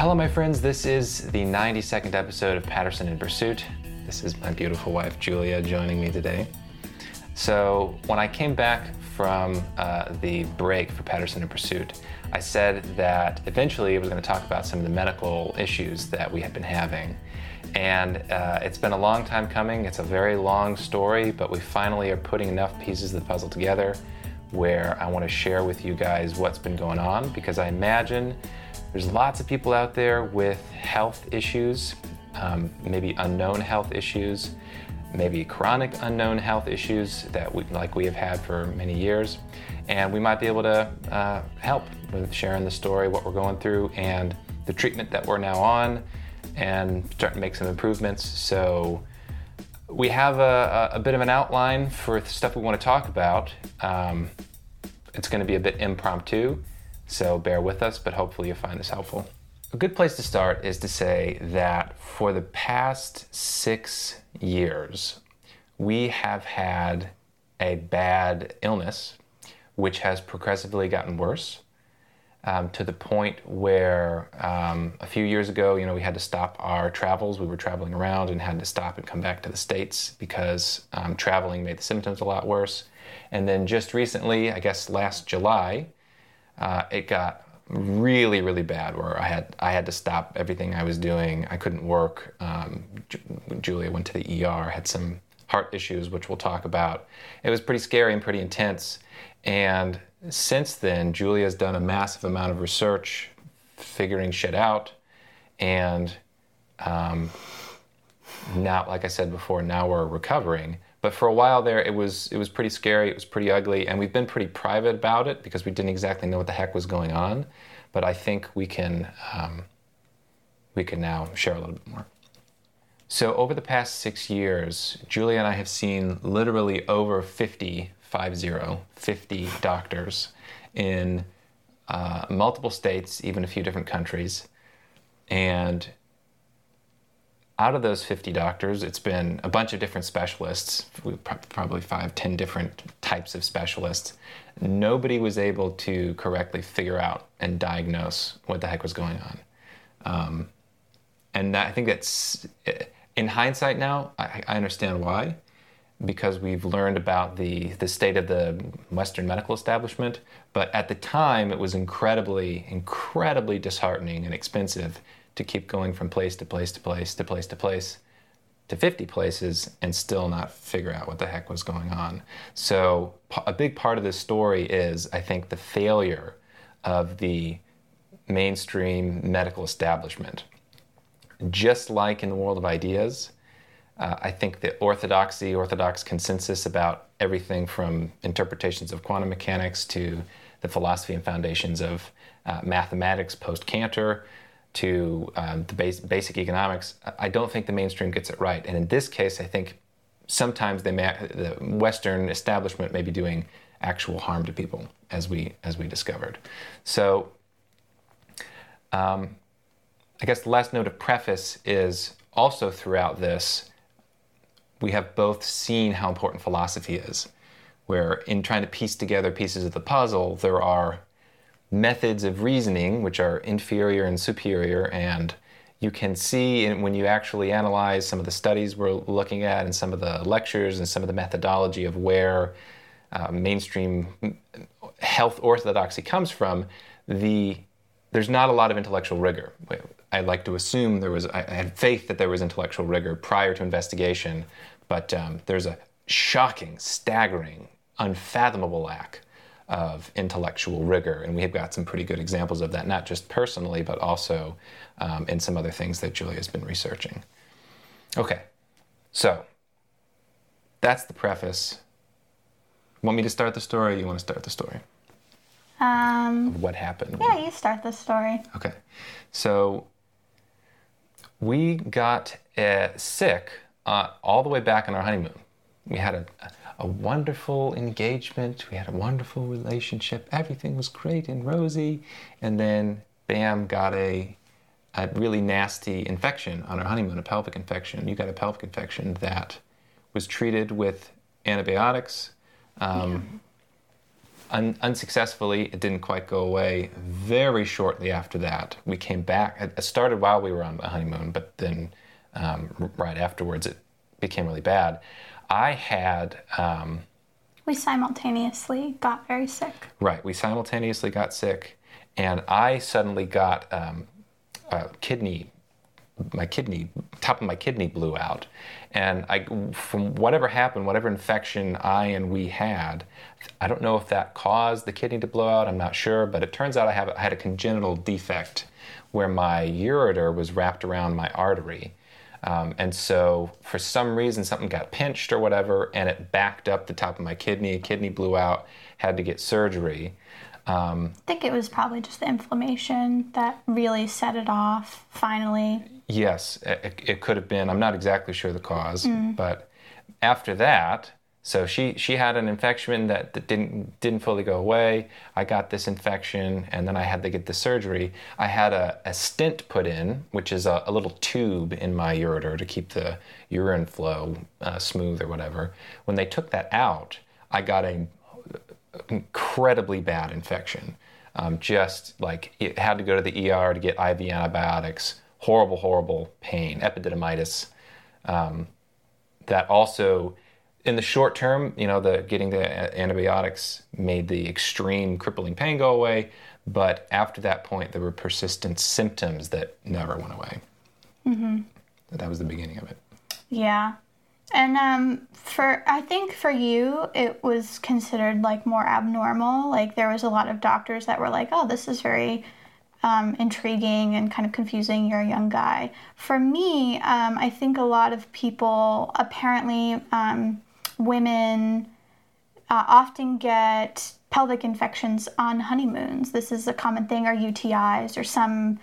Hello, my friends. This is the 92nd episode of Patterson in Pursuit. This is my beautiful wife, Julia, joining me today. So, when I came back from uh, the break for Patterson in Pursuit, I said that eventually I was going to talk about some of the medical issues that we have been having. And uh, it's been a long time coming. It's a very long story, but we finally are putting enough pieces of the puzzle together where I want to share with you guys what's been going on because I imagine there's lots of people out there with health issues, um, maybe unknown health issues, maybe chronic unknown health issues that we, like we have had for many years. And we might be able to uh, help with sharing the story, what we're going through, and the treatment that we're now on, and start to make some improvements. So we have a, a bit of an outline for stuff we want to talk about. Um, it's going to be a bit impromptu. So bear with us, but hopefully you'll find this helpful. A good place to start is to say that for the past six years, we have had a bad illness which has progressively gotten worse um, to the point where um, a few years ago, you know, we had to stop our travels. We were traveling around and had to stop and come back to the States because um, traveling made the symptoms a lot worse. And then just recently, I guess last July, uh, it got really really bad where I had I had to stop everything I was doing. I couldn't work. Um, Julia went to the ER, had some heart issues, which we'll talk about. It was pretty scary and pretty intense. And since then, Julia's done a massive amount of research, figuring shit out, and um, now, like I said before, now we're recovering. But for a while there, it was it was pretty scary. It was pretty ugly, and we've been pretty private about it because we didn't exactly know what the heck was going on. But I think we can um, we can now share a little bit more. So over the past six years, Julia and I have seen literally over 50, 50, 50 doctors in uh, multiple states, even a few different countries, and out of those 50 doctors, it's been a bunch of different specialists, probably five, ten different types of specialists. Nobody was able to correctly figure out and diagnose what the heck was going on. Um, and that, I think that's, in hindsight now, I, I understand why, because we've learned about the, the state of the Western medical establishment. But at the time, it was incredibly, incredibly disheartening and expensive to keep going from place to place to place to place to place to 50 places and still not figure out what the heck was going on. So, a big part of this story is, I think, the failure of the mainstream medical establishment. Just like in the world of ideas, uh, I think the orthodoxy, orthodox consensus about everything from interpretations of quantum mechanics to the philosophy and foundations of uh, mathematics post Cantor to um, the base, basic economics, I don't think the mainstream gets it right. And in this case, I think sometimes may, the Western establishment may be doing actual harm to people, as we as we discovered. So, um, I guess the last note of preface is also throughout this, we have both seen how important philosophy is. Where in trying to piece together pieces of the puzzle, there are methods of reasoning which are inferior and superior and you can see in, when you actually analyze some of the studies we're looking at and some of the lectures and some of the methodology of where uh, mainstream health orthodoxy comes from the there's not a lot of intellectual rigor. I'd like to assume there was i had faith that there was intellectual rigor prior to investigation but um, there's a shocking staggering unfathomable lack of intellectual rigor. And we've got some pretty good examples of that, not just personally, but also um, in some other things that Julia's been researching. Okay, so that's the preface. Want me to start the story? you want to start the story? Um, what happened? Yeah, you start the story. Okay, so we got uh, sick uh, all the way back on our honeymoon. We had a, a wonderful engagement. We had a wonderful relationship. Everything was great and rosy. And then, bam, got a, a really nasty infection on our honeymoon, a pelvic infection. You got a pelvic infection that was treated with antibiotics. Um, un- unsuccessfully. It didn't quite go away. Very shortly after that, we came back. It it started while we were on the honeymoon, but then um, right afterwards, it became really bad. I had. Um, We simultaneously got very sick. Right. We simultaneously got sick, and I suddenly got um, a kidney. My kidney, top of my kidney blew out, and I, from whatever happened, whatever infection I and we had, I don't know if that caused the kidney to blow out. I'm not sure, but it turns out I have I had a congenital defect where my ureter was wrapped around my artery, um, and so, for some reason, something got pinched or whatever, and it backed up the top of my kidney. A Kidney blew out, had to get surgery. Um, I think it was probably just the inflammation that really set it off finally. yes, it, it could have been. I'm not exactly sure the cause, but after that, so she she had an infection that, that didn't didn't fully go away. I got this infection, and then I had to get the surgery. I had a, a stent put in, which is a, a little tube in my ureter to keep the urine flow uh, smooth or whatever. When they took that out, I got a incredibly bad infection. Um, just like it had to go to the ER to get IV antibiotics. Horrible, horrible pain, epididymitis. Um, that also, in the short term, you know, the getting the antibiotics made the extreme crippling pain go away. But after that point, there were persistent symptoms that never went away. Mm-hmm. That was the beginning of it. Yeah. And um, for I think for you it was considered like more abnormal. Like there was a lot of doctors that were like, "Oh, this is very um, intriguing and kind of confusing. You're a young guy." For me, um, I think a lot of people, apparently, um, women uh, often get pelvic infections on honeymoons. This is a common thing, or UTIs, or some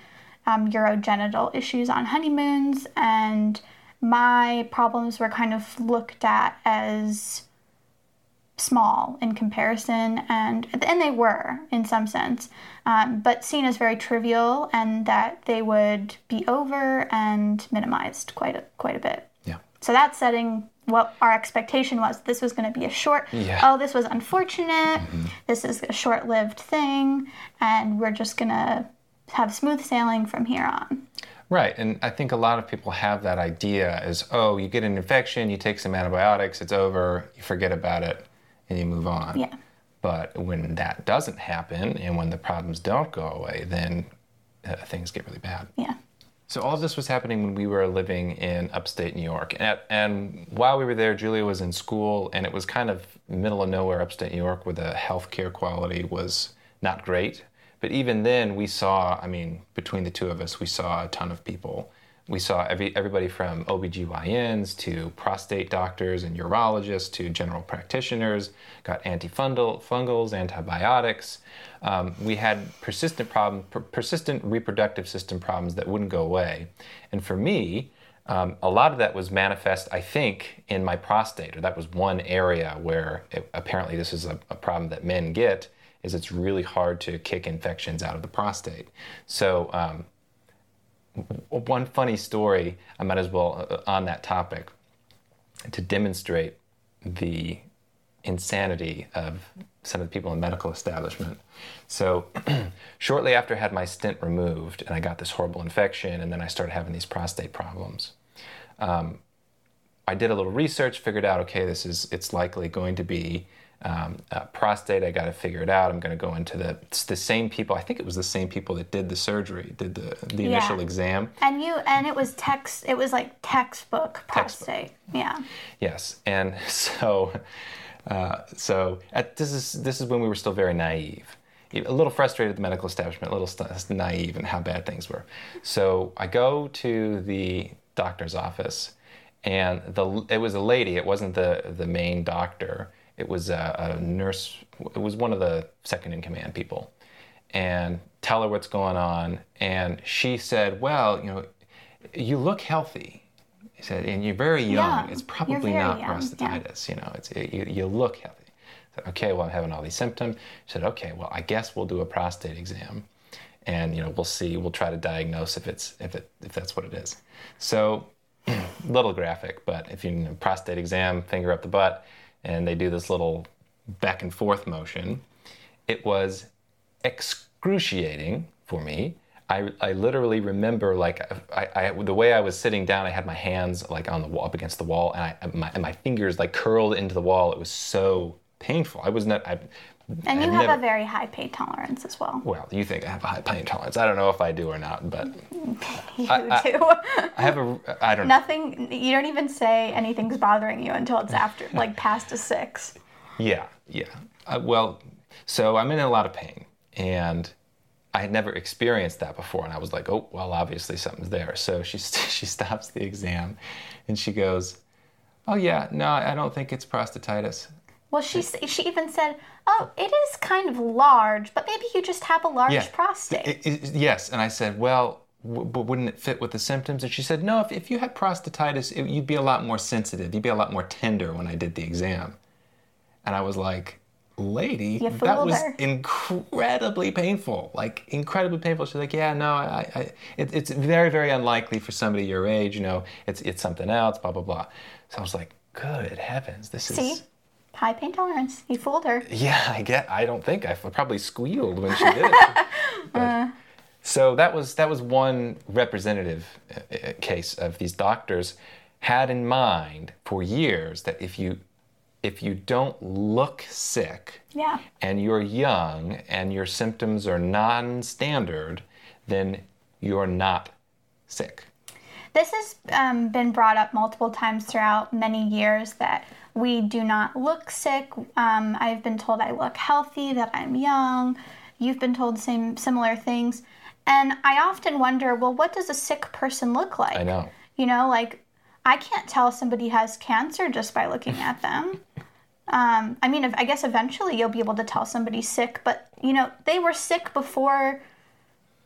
um, urogenital issues on honeymoons. And my problems were kind of looked at as small in comparison, and and they were in some sense, um, but seen as very trivial, and that they would be over and minimized quite a, quite a bit. Yeah. So that setting what our expectation was. This was going to be a short. Yeah. Oh, this was unfortunate. This is a short-lived thing, and we're just going to have smooth sailing from here on. Right, and I think a lot of people have that idea as, oh, you get an infection, you take some antibiotics, it's over, you forget about it, and you move on. Yeah. But when that doesn't happen, and when the problems don't go away, then uh, things get really bad. Yeah. So all of this was happening when we were living in upstate New York, and, and while we were there, Julia was in school, and it was kind of middle of nowhere, upstate New York, where the healthcare quality was not great. But even then, we saw, I mean, between the two of us, we saw a ton of people. We saw every, everybody from OBGYNs to prostate doctors and urologists to general practitioners, got antifungal, fungals, antibiotics. Um, we had persistent problem, per- persistent reproductive system problems that wouldn't go away. And for me, um, a lot of that was manifest, I think, in my prostate, or that was one area where it, apparently this is a, a problem that men get, is it's really hard to kick infections out of the prostate. So um, one funny story, I might as well, uh, on that topic, to demonstrate the insanity of some of the people in medical establishment. So, shortly after I had my stent removed and I got this horrible infection, and then I started having these prostate problems. Um, I did a little research, figured out, okay, this is it's likely going to be um, uh, prostate. I got to figure it out. I'm going to go into the it's the same people. I think it was the same people that did the surgery, did the the Yeah. initial exam. And you and it was text. It was like textbook prostate. Yeah. Yes, and so uh, so at, this is this is when we were still very naive, a little frustrated at the medical establishment, a little st- naive in how bad things were. So I go to the doctor's office, and the it was a lady. It wasn't the the main doctor. It was a, a nurse. It was one of the second in command people, and tell her what's going on. And she said, "Well, you know, you look healthy." He said, and you're very young. Young. It's probably not young, yeah. prostatitis. You know, it's you, you look healthy. Okay, well, I'm having all these symptoms. She said, okay, well, I guess we'll do a prostate exam, and you know, we'll see. We'll try to diagnose if it's if it if that's what it is. So, little graphic, but if you prostate exam, finger up the butt, and they do this little back and forth motion, it was excruciating for me. I, I literally remember like I, I, the way I was sitting down, I had my hands like on the wall, up against the wall, and, I, my, and my fingers like curled into the wall. It was so painful. I was not. I, and you I've have never- a very high pain tolerance as well. well, you think I have a high pain tolerance? I don't know if I do or not, but You I- too. I have a. I don't know. Nothing. You don't even say anything's bothering you until it's after, like past a six. Yeah, yeah. Uh, well, so I'm in a lot of pain, and I had never experienced that before, and I was like, oh, well, obviously something's there. So she she stops the exam, and she goes, oh yeah, no, I don't think it's prostatitis. Well, she she even said, "Oh, it is kind of large, but maybe you just have a large Yeah. prostate." It- it- yes, and I said, well. W- but wouldn't it fit with the symptoms? And she said, no. If, if you had prostatitis, it, you'd be a lot more sensitive. You'd be a lot more tender when I did the exam. And I was like, lady, that was her. incredibly painful. Like incredibly painful. She's like, yeah, no, I, I, it, it's very, very unlikely for somebody your age. You know, it's it's something else. Blah blah blah. So I was like, good heavens, this See, is. High pain tolerance. You fooled her. Yeah, I get. I don't think I probably squealed when she did it. But- so that was that was one representative uh, uh, case of these doctors had in mind for years that if you if you don't look sick Yeah. and you're young and your symptoms are non-standard, then you're not sick. This has um, been brought up multiple times throughout many years that we do not look sick. Um, I've been told I look healthy, that I'm young. You've been told same similar things. And I often wonder, well, what does a sick person look like? I know. You know, like I can't tell somebody has cancer just by looking at them. Um, I mean, I guess eventually you'll be able to tell somebody's sick, but you know, they were sick before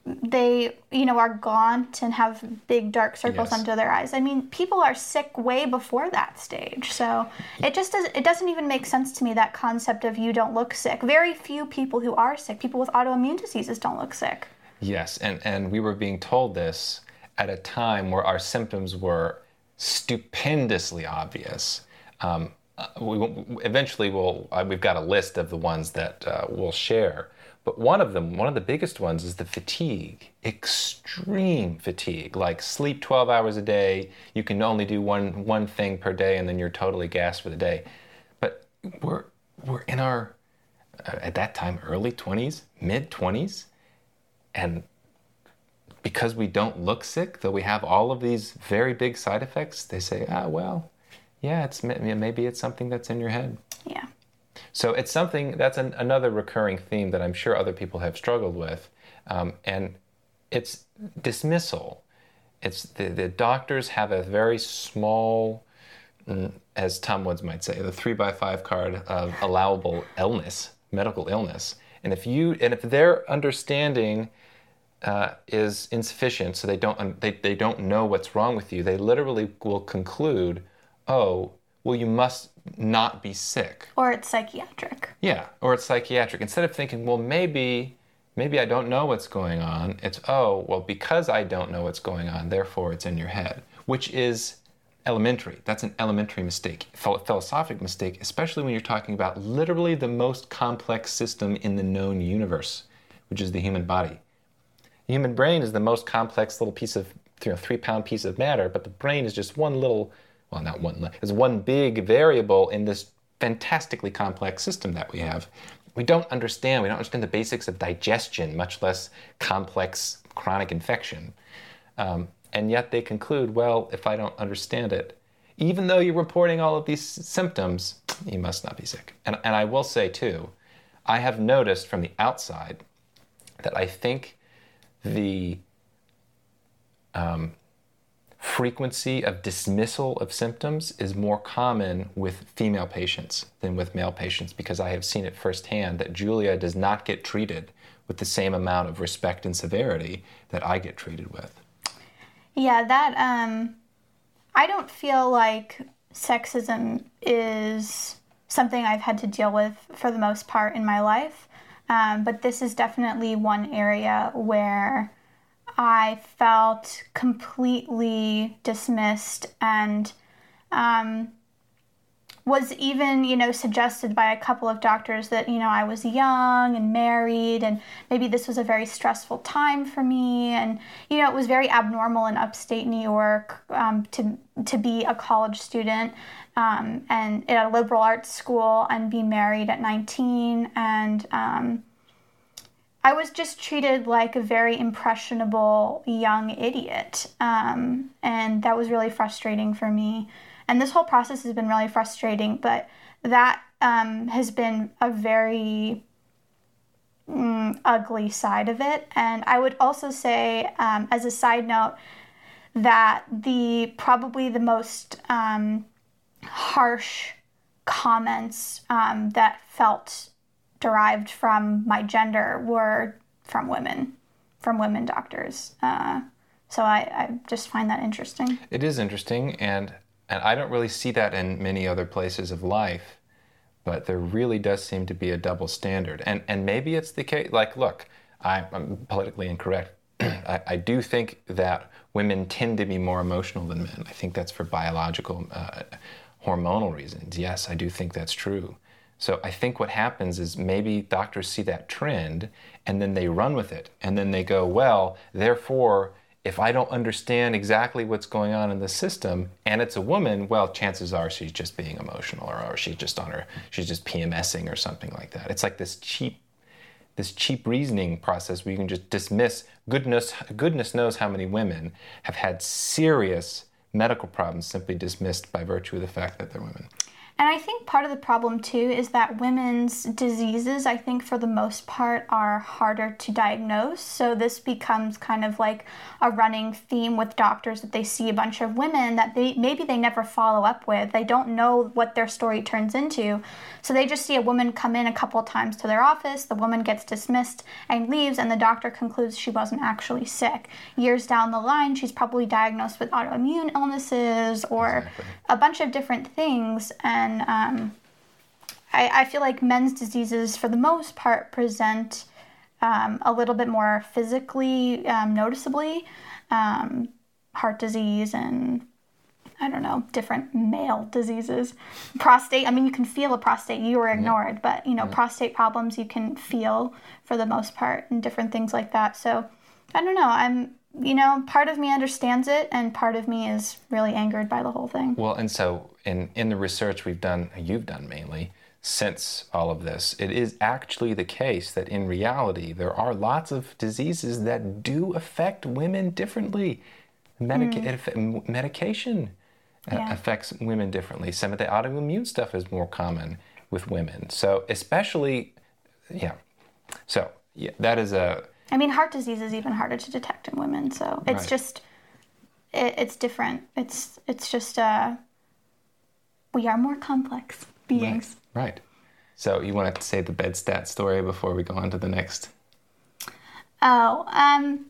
they, you know, are gaunt and have big dark circles Yes. under their eyes. I mean, people are sick way before that stage. So it just does it doesn't even make sense to me that concept of you don't look sick. Very few people who are sick, people with autoimmune diseases don't look sick. Yes, and, and we were being told this at a time where our symptoms were stupendously obvious. Um, uh, we, eventually, we'll, uh, we've got a list of the ones that uh, we'll share. But one of them, one of the biggest ones, is the fatigue. Extreme fatigue, like sleep 12 hours a day. You can only do one one thing per day, and then you're totally gassed for the day. But we're we're in our uh, at that time early 20s, mid 20s, and because we don't look sick, though we have all of these very big side effects, they say, ah, well, yeah, it's maybe it's something that's in your head. Yeah. So it's something that's an, another recurring theme that I'm sure other people have struggled with, um, and it's dismissal. It's the, the doctors have a very small, mm, as Tom Woods might say, the three by five card of allowable illness, medical illness, and if you and if their understanding uh, is insufficient, so they don't they, they don't know what's wrong with you, they literally will conclude, oh, well, you must not be sick. Or it's psychiatric. Yeah, or it's psychiatric. Instead of thinking, well, maybe, maybe I don't know what's going on. It's oh, well, because I don't know what's going on, therefore it's in your head, which is elementary. That's an elementary mistake, philosophic mistake, especially when you're talking about literally the most complex system in the known universe, which is the human body. The human brain is the most complex little piece of, you know, three-pound piece of matter, but the brain is just one little, well, not one, it's one big variable in this fantastically complex system that we have. We don't understand. We don't understand the basics of digestion, much less complex chronic infection. Um, and yet they conclude, well, if I don't understand it, even though you're reporting all of these symptoms, you must not be sick. And, and I will say, too, I have noticed from the outside that I think the um, frequency of dismissal of symptoms is more common with female patients than with male patients because I have seen it firsthand that Julia does not get treated with the same amount of respect and severity that I get treated with. Yeah, that um I don't feel like sexism is something I've had to deal with for the most part in my life. Um, but this is definitely one area where I felt completely dismissed and um, was even, you know, suggested by a couple of doctors that, you know, I was young and married and maybe this was a very stressful time for me. And, you know, it was very abnormal in upstate New York um, to, to be a college student um, and at a liberal arts school and be married at 19. And um, I was just treated like a very impressionable young idiot. Um, and that was really frustrating for me. And this whole process has been really frustrating, but that um, has been a very mm, ugly side of it. And I would also say, um, as a side note, that the probably the most um, harsh comments um, that felt derived from my gender were from women, from women doctors. Uh, so I, I just find that interesting. It is interesting, and and I don't really see that in many other places of life, but there really does seem to be a double standard. And, and maybe it's the case, like, look, I, am politically incorrect. I, I, do think that women tend to be more emotional than men. I think that's for biological, uh, hormonal reasons. Yes, I do think that's true. So I think what happens is maybe doctors see that trend and then they run with it. And then they go, well, therefore, if I don't understand exactly what's going on in the system and it's a woman, well, chances are she's just being emotional or, or she's just on her, she's just PMSing or something like that. It's like this cheap, this cheap reasoning process where you can just dismiss goodness, goodness knows how many women have had serious medical problems simply dismissed by virtue of the fact that they're women. And I think part of the problem too is that women's diseases, I think for the most part, are harder to diagnose. So this becomes kind of like a running theme with doctors that they see a bunch of women that they maybe they never follow up with. They don't know what their story turns into. So they just see a woman come in a couple of times to their office, the woman gets dismissed and leaves, and the doctor concludes she wasn't actually sick. Years down the line, she's probably diagnosed with autoimmune illnesses or exactly. a bunch of different things. And and um, I, I, feel like men's diseases, for the most part, present um, a little bit more physically um, noticeably. Um, heart disease and I don't know, different male diseases. Prostate, I mean, you can feel a prostate, you were ignored, yeah. but you know, yeah. prostate problems you can feel for the most part and different things like that. So I don't know, I'm, you know, part of me understands it and part of me is really angered by the whole thing. Well, and so in, in the research we've done, you've done mainly, since all of this, it is actually the case that in reality there are lots of diseases that do affect women differently. Medica- mm. medication uh, yeah. affects women differently. Some of the autoimmune stuff is more common with women. So, especially, yeah. So, yeah, that is a. I mean, heart disease is even harder to detect in women. So it's right. just, it, it's different. It's it's just uh, we are more complex beings. Right. right. So you want to say the bed stat story before we go on to the next? Oh, um,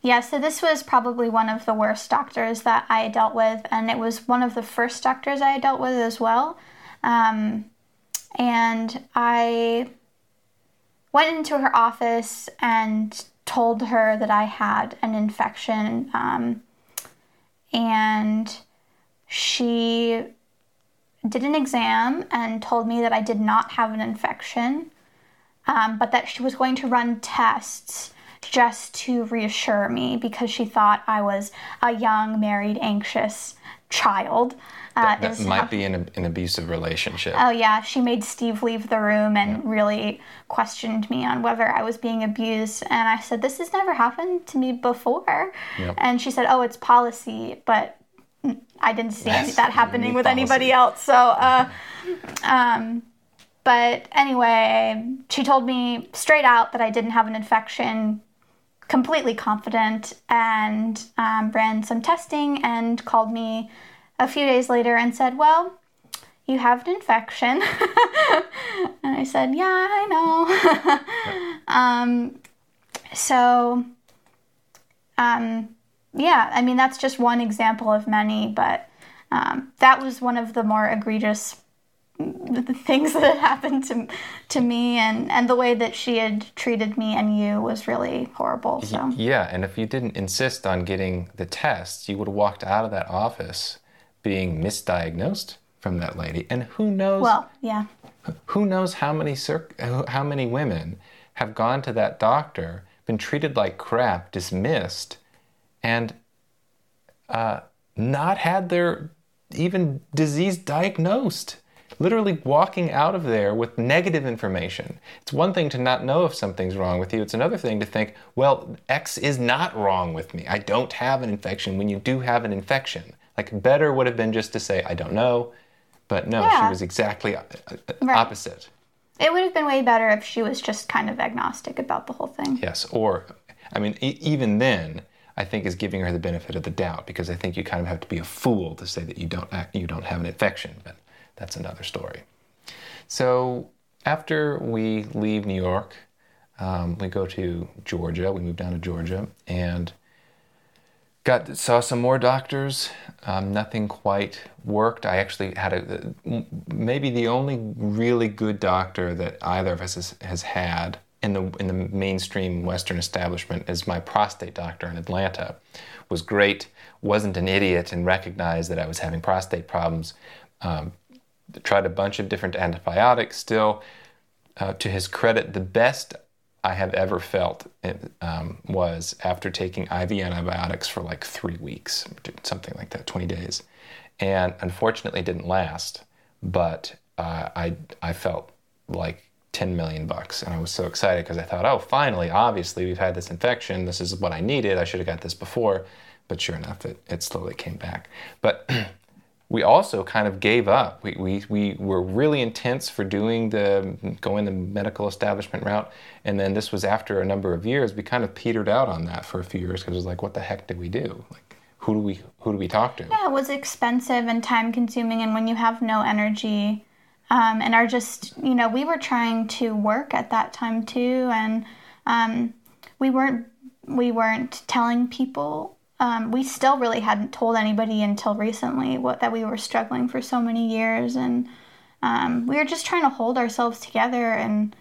yeah. So this was probably one of the worst doctors that I dealt with, and it was one of the first doctors I dealt with as well. Um, and I went into her office and told her that I had an infection, um, and she did an exam and told me that I did not have an infection, um, but that she was going to run tests just to reassure me because she thought I was a young, married, anxious child. Uh, that, that might how, be an, an abusive relationship. Oh, yeah. She made Steve leave the room and yeah. really questioned me on whether I was being abused. And I said, This has never happened to me before. Yep. And she said, Oh, it's policy. But I didn't see That's that happening with policy. anybody else. So, uh, um, but anyway, she told me straight out that I didn't have an infection, completely confident, and um, ran some testing and called me a few days later and said, Well, you have an infection. and I said, Yeah, I know. um, so, um, yeah, I mean, that's just one example of many, but um, that was one of the more egregious things that had happened to to me and and the way that she had treated me and you was really horrible so yeah and if you didn't insist on getting the tests you would have walked out of that office being misdiagnosed from that lady. And who knows? Well, yeah. Who knows how many cir- how many women have gone to that doctor, been treated like crap, dismissed, and uh, not had their even disease diagnosed. Literally walking out of there with negative information. It's one thing to not know if something's wrong with you. It's another thing to think, well, X is not wrong with me. I don't have an infection when you do have an infection. Like, better would have been just to say, I don't know. But no, Yeah. she was exactly uh, uh, Right. opposite. It would have been way better if she was just kind of agnostic about the whole thing. Yes, or I mean, e- even then, I think is giving her the benefit of the doubt because I think you kind of have to be a fool to say that you don't act, you don't have an infection, but that's another story. So after we leave New York, um, we go to Georgia. We move down to Georgia and got saw some more doctors. Um, nothing quite worked. I actually had a maybe the only really good doctor that either of us has, has had in the in the mainstream Western establishment is my prostate doctor in Atlanta. Was great. Wasn't an idiot and recognized that I was having prostate problems. Um, tried a bunch of different antibiotics. Still, uh, to his credit, the best I have ever felt um, was after taking IV antibiotics for like three weeks, something like that, 20 days. And unfortunately, it didn't last, but uh, I, I felt like 10 million bucks. And I was so excited because I thought, oh, finally, obviously, we've had this infection. This is what I needed. I should have got this before. But sure enough, it, it slowly came back. But we also kind of gave up. We, we, we were really intense for doing the going the medical establishment route, and then this was after a number of years. We kind of petered out on that for a few years because it was like, what the heck did we do? Like, who do we who do we talk to? Yeah, it was expensive and time consuming, and when you have no energy, um, and are just, you know, we were trying to work at that time too, and um, we weren't we weren't telling people. Um, we still really hadn't told anybody until recently what that we were struggling for so many years, and um, we were just trying to hold ourselves together and.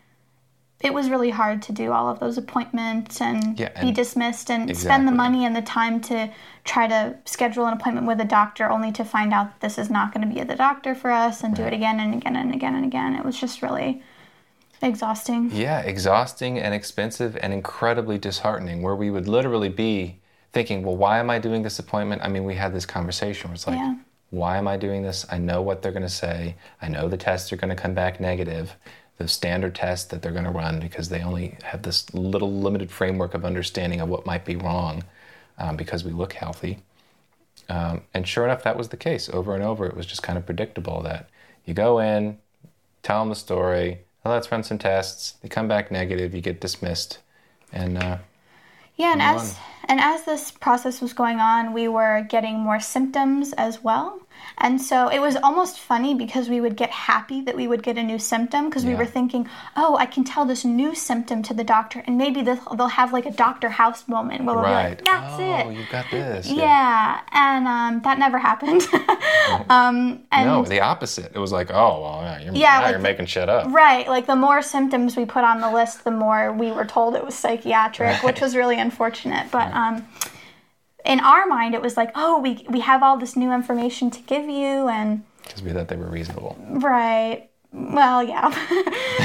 It was really hard to do all of those appointments and, Yeah, be dismissed and spend the money and the time to try to schedule an appointment with a doctor only to find out this is not going to be the doctor for us and do it again and again and again and again. It was just really exhausting. Yeah, exhausting and expensive and incredibly disheartening. Where we would literally be thinking, well, why am I doing this appointment? I mean, we had this conversation where it's like, Yeah. why am I doing this? I know what they're going to say. I know the tests are going to come back negative, the standard tests that they're going to run because they only have this little limited framework of understanding of what might be wrong um, because we look healthy. Um, and sure enough, that was the case over and over. It was just kind of predictable that you go in, tell them the story, oh, let's run some tests. They come back negative, you get dismissed, and uh, Yeah, and as and as this process was going on, we were getting more symptoms as well. And so it was almost funny because we would get happy that we would get a new symptom because we were thinking, "Oh, I can tell this new symptom to the doctor and maybe they'll, they'll have like a Dr. House moment where be right. like, that's oh, it." you've got this. Yeah, and um, that never happened. um, and No, the opposite. It was like, oh, well, yeah, you're, Yeah, now like you're making shit up. right, like the more symptoms we put on the list, the more we were told it was psychiatric, which was really unfortunate. But um, in our mind, it was like, oh, we we have all this new information to give you, and Because we thought they were reasonable. right, well, yeah.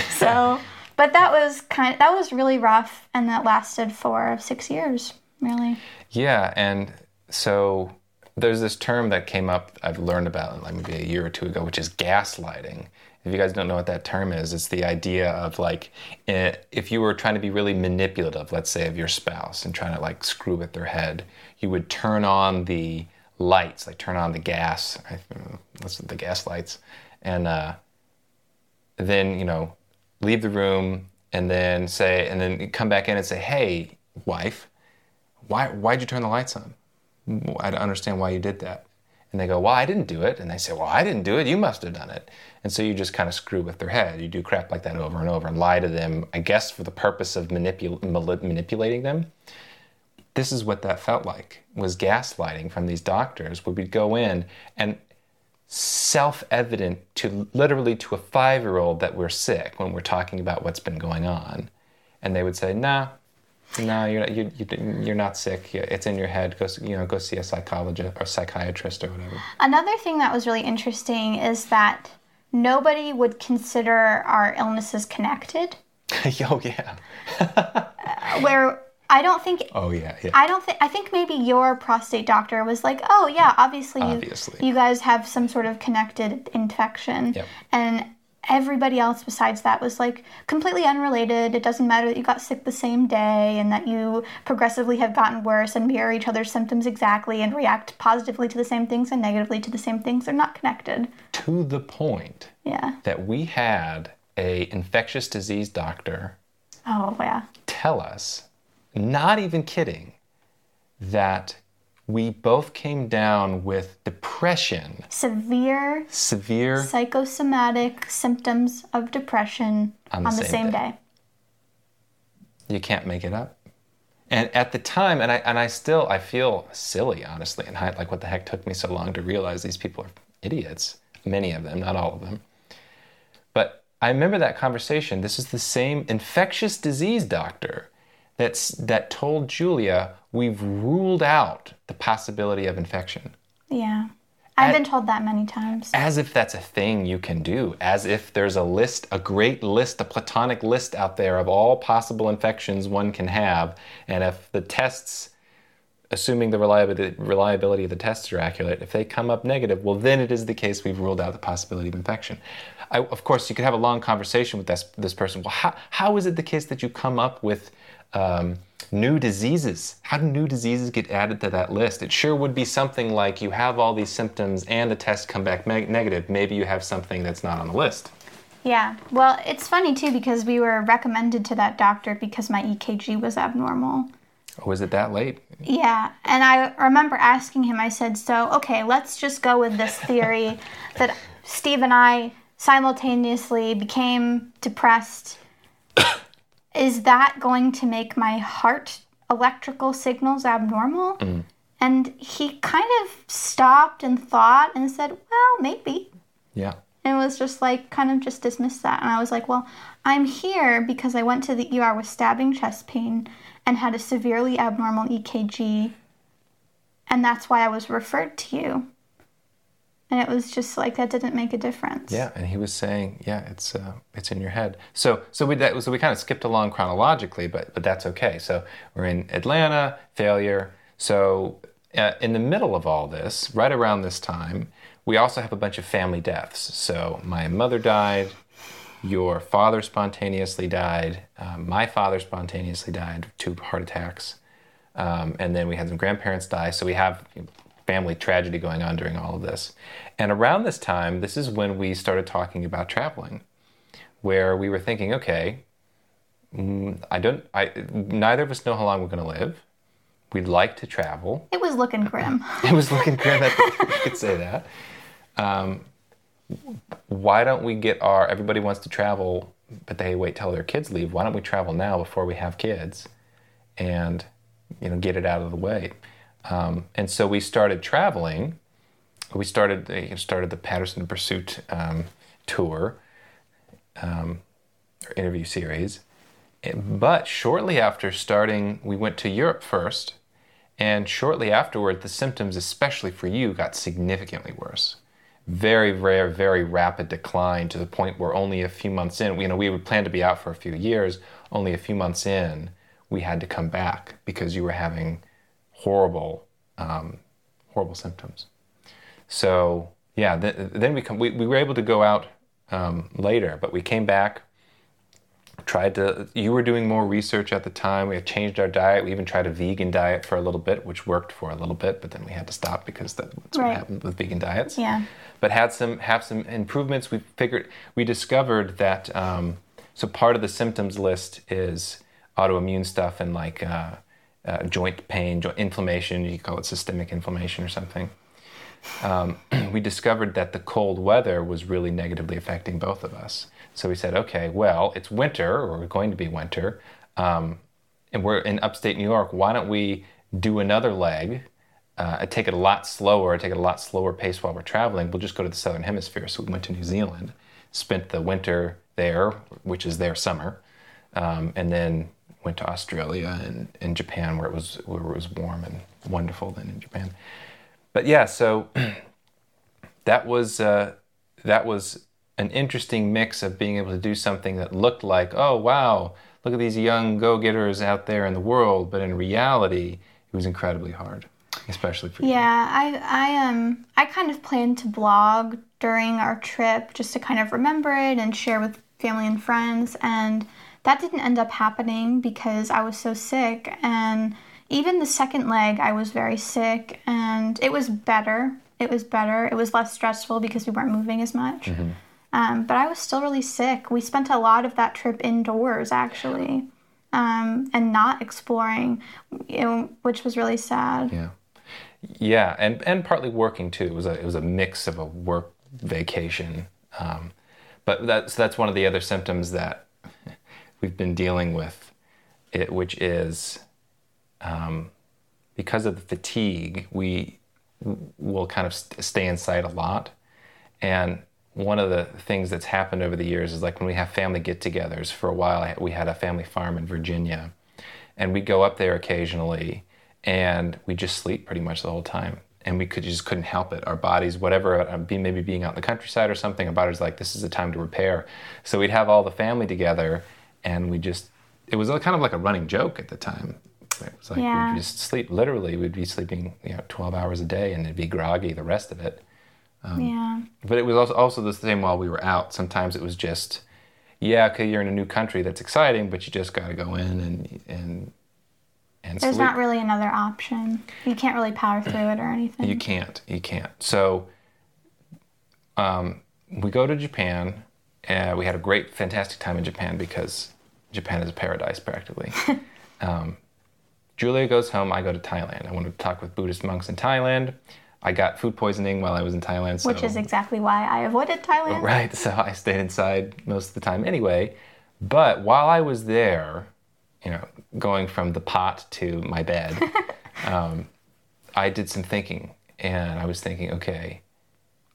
so, but that was kind that was really rough, and that lasted for six years, really. Yeah, and so there's this term that came up I've learned about like maybe a year or two ago, which is gaslighting. If you guys don't know what that term is, it's the idea of like if you were trying to be really manipulative, let's say of your spouse, and trying to like screw with their head, you would turn on the lights, like turn on the gas, it, the gas lights, and uh, then you know leave the room and then say and then come back in and say, "Hey, wife, why why'd you turn the lights on? I don't understand why you did that." And they go, "Well, I didn't do it." And they say, "Well, I didn't do it. You must have done it." And so you just kind of screw with their head. You do crap like that over and over and lie to them, I guess, for the purpose of manipul- manipulating them. This is what that felt like was gaslighting from these doctors, where we'd go in and self-evident to literally to a five-year-old that we're sick when we're talking about what's been going on, and they would say, "Nah, no, you're not, you, you, you're not sick. It's in your head. Go, you know, go see a psychologist or psychiatrist or whatever. Another thing that was really interesting is that nobody would consider our illnesses connected. oh yeah. Uh, where I don't think Oh yeah. Yeah. I don't think I think maybe your prostate doctor was like, "Oh yeah, obviously, you- Obviously. You, guys have some sort of connected infection." Yep. And everybody else besides that was like completely unrelated. It doesn't matter that you got sick the same day and that you progressively have gotten worse and mirror each other's symptoms exactly and react positively to the same things and negatively to the same things. They're not connected. to the point Yeah. that we had a infectious disease doctor Oh yeah. tell us, not even kidding, that we both came down with depression, Severe severe psychosomatic symptoms of depression On on the the, same same, day. day. you can't make it up. And at the time, and I and I still I feel silly, honestly, and I, like what the heck took me so long to realize these people are idiots. Many of them, not all of them. But I remember that conversation. This is the same infectious disease doctor that's that told Julia we've ruled out the possibility of infection. Yeah. I've been told that many times. as if that's a thing you can do, as if there's a list, a great list, a platonic list out there of all possible infections one can have. And if the tests, assuming the reliability, reliability of the tests are accurate, if they come up negative, well, then it is the case we've ruled out the possibility of infection. I, of course, you could have a long conversation with this, this person. Well, how, how is it the case that you come up with um, new diseases? How do new diseases get added to that list? It sure would be something like you have all these symptoms and the tests come back meg- negative. Maybe you have something that's not on the list. Yeah. Well, it's funny too because we were recommended to that doctor because my EKG was abnormal. Oh, is it that late? Yeah. And I remember asking him, I said, so, okay, let's just go with this theory that Steve and I simultaneously became depressed. Is that going to make my heart electrical signals abnormal? And he kind of stopped and thought and said, well, maybe. Yeah. and was just like kind of just dismissed that and i was like well i'm here because i went to the er with stabbing chest pain and had a severely abnormal ekg and that's why i was referred to you and it was just like that didn't make a difference Yeah, and he was saying, yeah, it's uh, it's in your head. So so we that, so we kind of skipped along chronologically, but but that's okay. So we're in Atlanta, failure. So uh, in the middle of all this, right around this time, we also have a bunch of family deaths. So my mother died, your father spontaneously died, um, my father spontaneously died, two heart attacks, um, and then we had some grandparents die. So we have family tragedy going on during all of this. And around this time, this is when we started talking about traveling, where we were thinking, okay, mm, I don't, I neither of us know how long we're going to live. We'd like to travel. it was looking grim It was looking grim. You could say that. Um, why don't we get our? Everybody wants to travel, but they wait till their kids leave. Why don't we travel now before we have kids, and you know get it out of the way? Um, and so we started traveling. We started they started the Patterson Pursuit um, tour, um, interview series. But shortly after starting, we went to Europe first, and shortly afterward, the symptoms, especially for you, got significantly worse. Very, very, very rapid decline to the point where only a few months in, you know, we would plan to be out for a few years. Only a few months in, we had to come back because you were having horrible, um, horrible symptoms. So yeah, th- then we, come, we we were able to go out um, later, but we came back tried to you were doing more research at the time. We had changed our diet. We even tried a vegan diet for a little bit which worked for a little bit but then we had to stop because that's what happened with vegan diets. Yeah. but had some have some improvements. We figured we discovered that um, so part of the symptoms list is autoimmune stuff and like uh, uh, joint pain joint inflammation you call it systemic inflammation or something um, we discovered that the cold weather was really negatively affecting both of us. So we said, okay, well, it's winter, or we're going to be winter, um, and we're in upstate New York. Why don't we do another leg? Uh, take it a lot slower, take it a lot slower pace while we're traveling. We'll just go to the southern hemisphere. So we went to New Zealand, spent the winter there, which is their summer, um, and then went to Australia and, and Japan where it was where it was warm and wonderful than in Japan. But yeah, so that was uh, that was an interesting mix of being able to do something that looked like, oh wow, look at these young go-getters out there in the world, but in reality, it was incredibly hard, especially for yeah, you. I I um I kind of planned to blog during our trip just to kind of remember it and share with family and friends and that didn't end up happening because I was so sick and even the second leg I was very sick and it was better. It was better. It was less stressful because we weren't moving as much. Mm-hmm. Um, but I was still really sick. We spent a lot of that trip indoors actually. Um, and not exploring, you know, which was really sad. Yeah, yeah, and and partly working too. It was a it was a mix of a work vacation, um, but that's that's one of the other symptoms that we've been dealing with, it, which is um, because of the fatigue, we will kind of st- stay inside a lot. And one of the things that's happened over the years is like when we have family get togethers, for a while we had a family farm in Virginia, and we'd go up there occasionally and we just sleep pretty much the whole time and we could just couldn't help it. Our bodies, whatever, uh, maybe being out in the countryside or something, our bodies like this is the time to repair. So we'd have all the family together, and we just it was kind of like a running joke at the time. It was like yeah. we'd just sleep literally. We'd be sleeping you know 12 hours a day, and it'd be groggy the rest of it. Um, yeah. But it was also, also the same while we were out. Sometimes it was just, yeah, okay, you're in a new country, that's exciting, but you just got to go in and and and There's sleep. not really another option. You can't really power through it or anything. You can't. You can't. So um, we go to Japan. and we had a great, fantastic time in Japan because Japan is a paradise practically. um, Julia goes home. I go to Thailand. I want to talk with Buddhist monks in Thailand. I got food poisoning while I was in Thailand. So, Which is exactly why I avoided Thailand. Right. So I stayed inside most of the time anyway. But while I was there, you know, going from the pot to my bed, um, I did some thinking, and I was thinking, okay,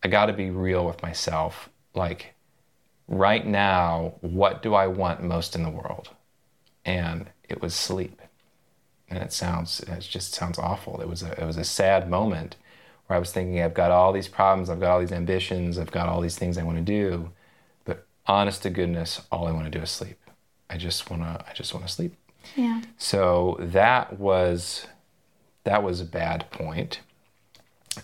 I got to be real with myself. Like, right now, what do I want most in the world? And it was sleep. And it sounds, it just sounds awful. It was a, it was a sad moment where I was thinking, I've got all these problems, I've got all these ambitions, I've got all these things I want to do, but honest to goodness, all I want to do is sleep. I just want to, I just want to sleep. Yeah. So that was that was a bad point.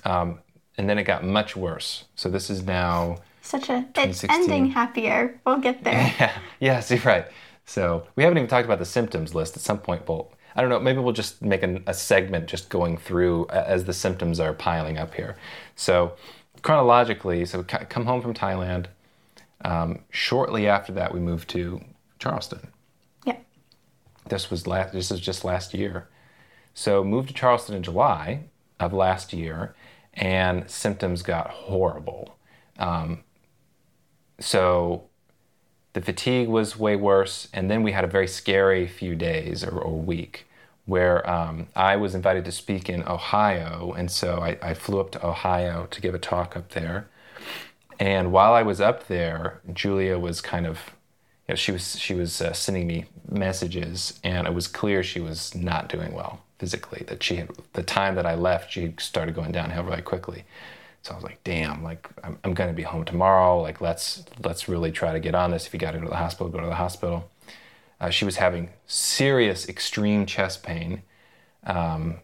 Um, and then it got much worse. So this is now such a it's ending happier. We'll get there. Yeah. Yes, you're right. So we haven't even talked about the symptoms list. At some point, we'll I don't know. Maybe we'll just make an, a segment just going through as the symptoms are piling up here. So chronologically, so come home from Thailand. Um, shortly after that, we moved to Charleston. Yeah. This was last. This is just last year. So moved to Charleston in July of last year, and symptoms got horrible. Um, so the fatigue was way worse, and then we had a very scary few days or, or week where um, I was invited to speak in Ohio, and so I, I, flew up to Ohio to give a talk up there. And while I was up there, Julia was kind of you know, she was she was uh, sending me messages, and it was clear she was not doing well physically. That she had the time that I left, she started going downhill really quickly. So I was like, damn, like I'm, I'm going to be home tomorrow. Like let's let's really try to get on this. If you got to go to the hospital, go to the hospital. Uh, she was having serious, extreme chest pain. Um,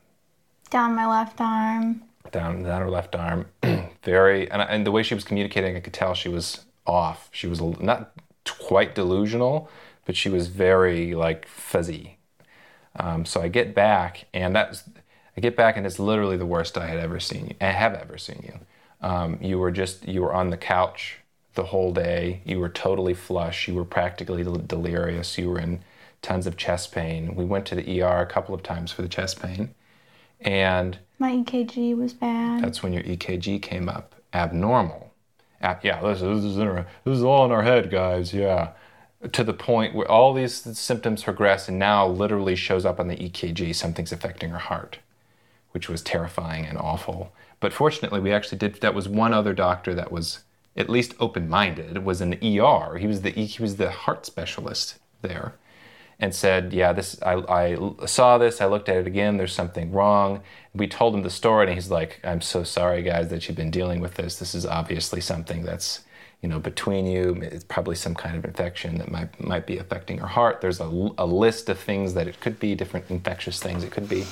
down my left arm. Down down her left arm. Very, and, and the way she was communicating, I could tell she was off. She was not quite delusional, but she was very like fuzzy. Um, so I get back, and that's I get back, and it's literally the worst I had ever seen you. I have ever seen you. Um, you were just you were on the couch the whole day. You were totally flush. You were practically delirious. You were in tons of chest pain. We went to the ER a couple of times for the chest pain, and my EKG was bad. That's when your EKG came up abnormal yeah, this, this is this is all in our head, guys. Yeah, to the point where all these symptoms progress, and now literally shows up on the EKG. Something's affecting her heart, which was terrifying and awful. But fortunately, we actually did. That was one other doctor that was at least open-minded. Was an ER. He was the he was the heart specialist there, and said, "Yeah, this I, I saw this. I looked at it again. There's something wrong." We told him the story, and he's like, "I'm so sorry, guys, that you've been dealing with this. This is obviously something that's." You know, between you, it's probably some kind of infection that might might be affecting her heart. There's a, a list of things that it could be, different infectious things it could be.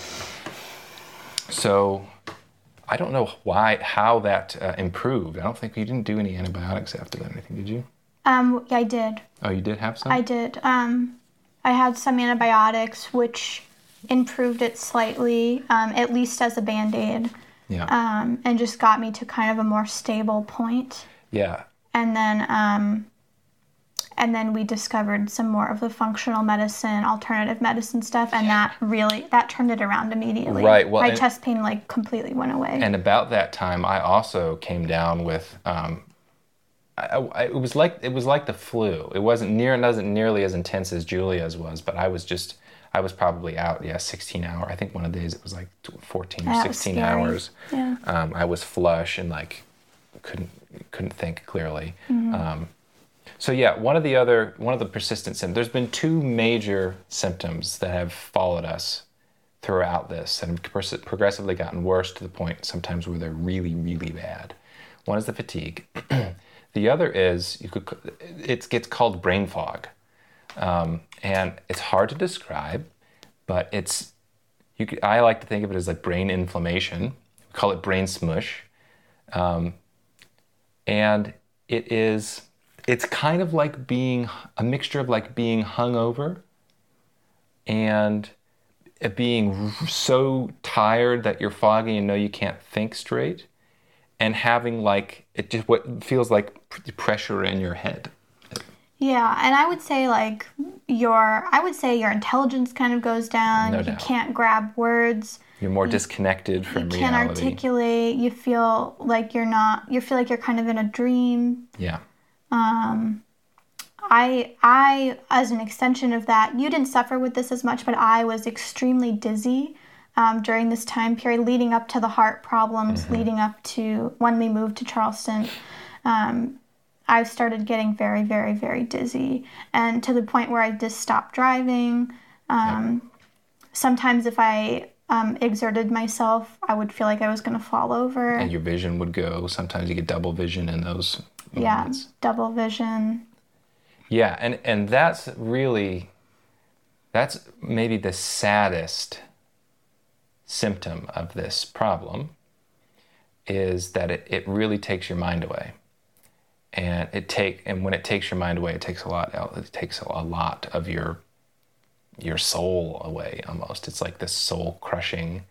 So, I don't know why, how that uh, improved. I don't think you didn't do any antibiotics after that. Anything, did you? Um, yeah, I did. Oh, you did have some. I did. Um, I had some antibiotics, which improved it slightly, um, at least as a band aid, yeah. um, and just got me to kind of a more stable point. yeah. And then, um, and then we discovered some more of the functional medicine, alternative medicine stuff, and that really that turned it around immediately. Right, well, my and- chest pain like completely went away. And about that time, I also came down with. Um, I, I, it was like it was like the flu. It wasn't near, it wasn't nearly as intense as Julia's was, but I was just, I was probably out. Yeah, 16 hour. I think one of the days it was like 14 or That was 16 hours. Yeah. Um, I was flush and like couldn't couldn't think clearly. Mm-hmm. Um, so yeah, one of the other one of the persistent symptoms. There's been two major symptoms that have followed us throughout this and have progressively gotten worse to the point sometimes where they're really really bad. One is the fatigue. the other is you could it gets called brain fog, um, and it's hard to describe, but it's you could, I like to think of it as like brain inflammation. We call it brain smush. Um, and it is it's kind of like being a mixture of like being hungover and being so tired that you're foggy and know you can't think straight and having like it just what feels like pressure in your head Yeah, and I would say like your I would say your intelligence kind of goes down. No you doubt. can't grab words. you're more disconnected from You can't reality articulate. You feel like you're not. You feel like you're kind of in a dream. yeah I I as an extension of that, you didn't suffer with this as much, but I was extremely dizzy um, during this time period, leading up to the heart problems, Mm-hmm. leading up to when we moved to Charleston. Um, I started getting very, very, very dizzy, and to the point where I just stopped driving. Um, Sometimes, if I um, exerted myself, I would feel like I was going to fall over. and your vision would go sometimes you get double vision in those yeah, moments double vision. Yeah, and and that's really that's maybe the saddest symptom of this problem is that it, it really takes your mind away. And it take and when it takes your mind away, it takes a lot it takes a lot of your your soul away almost. It's like this soul crushing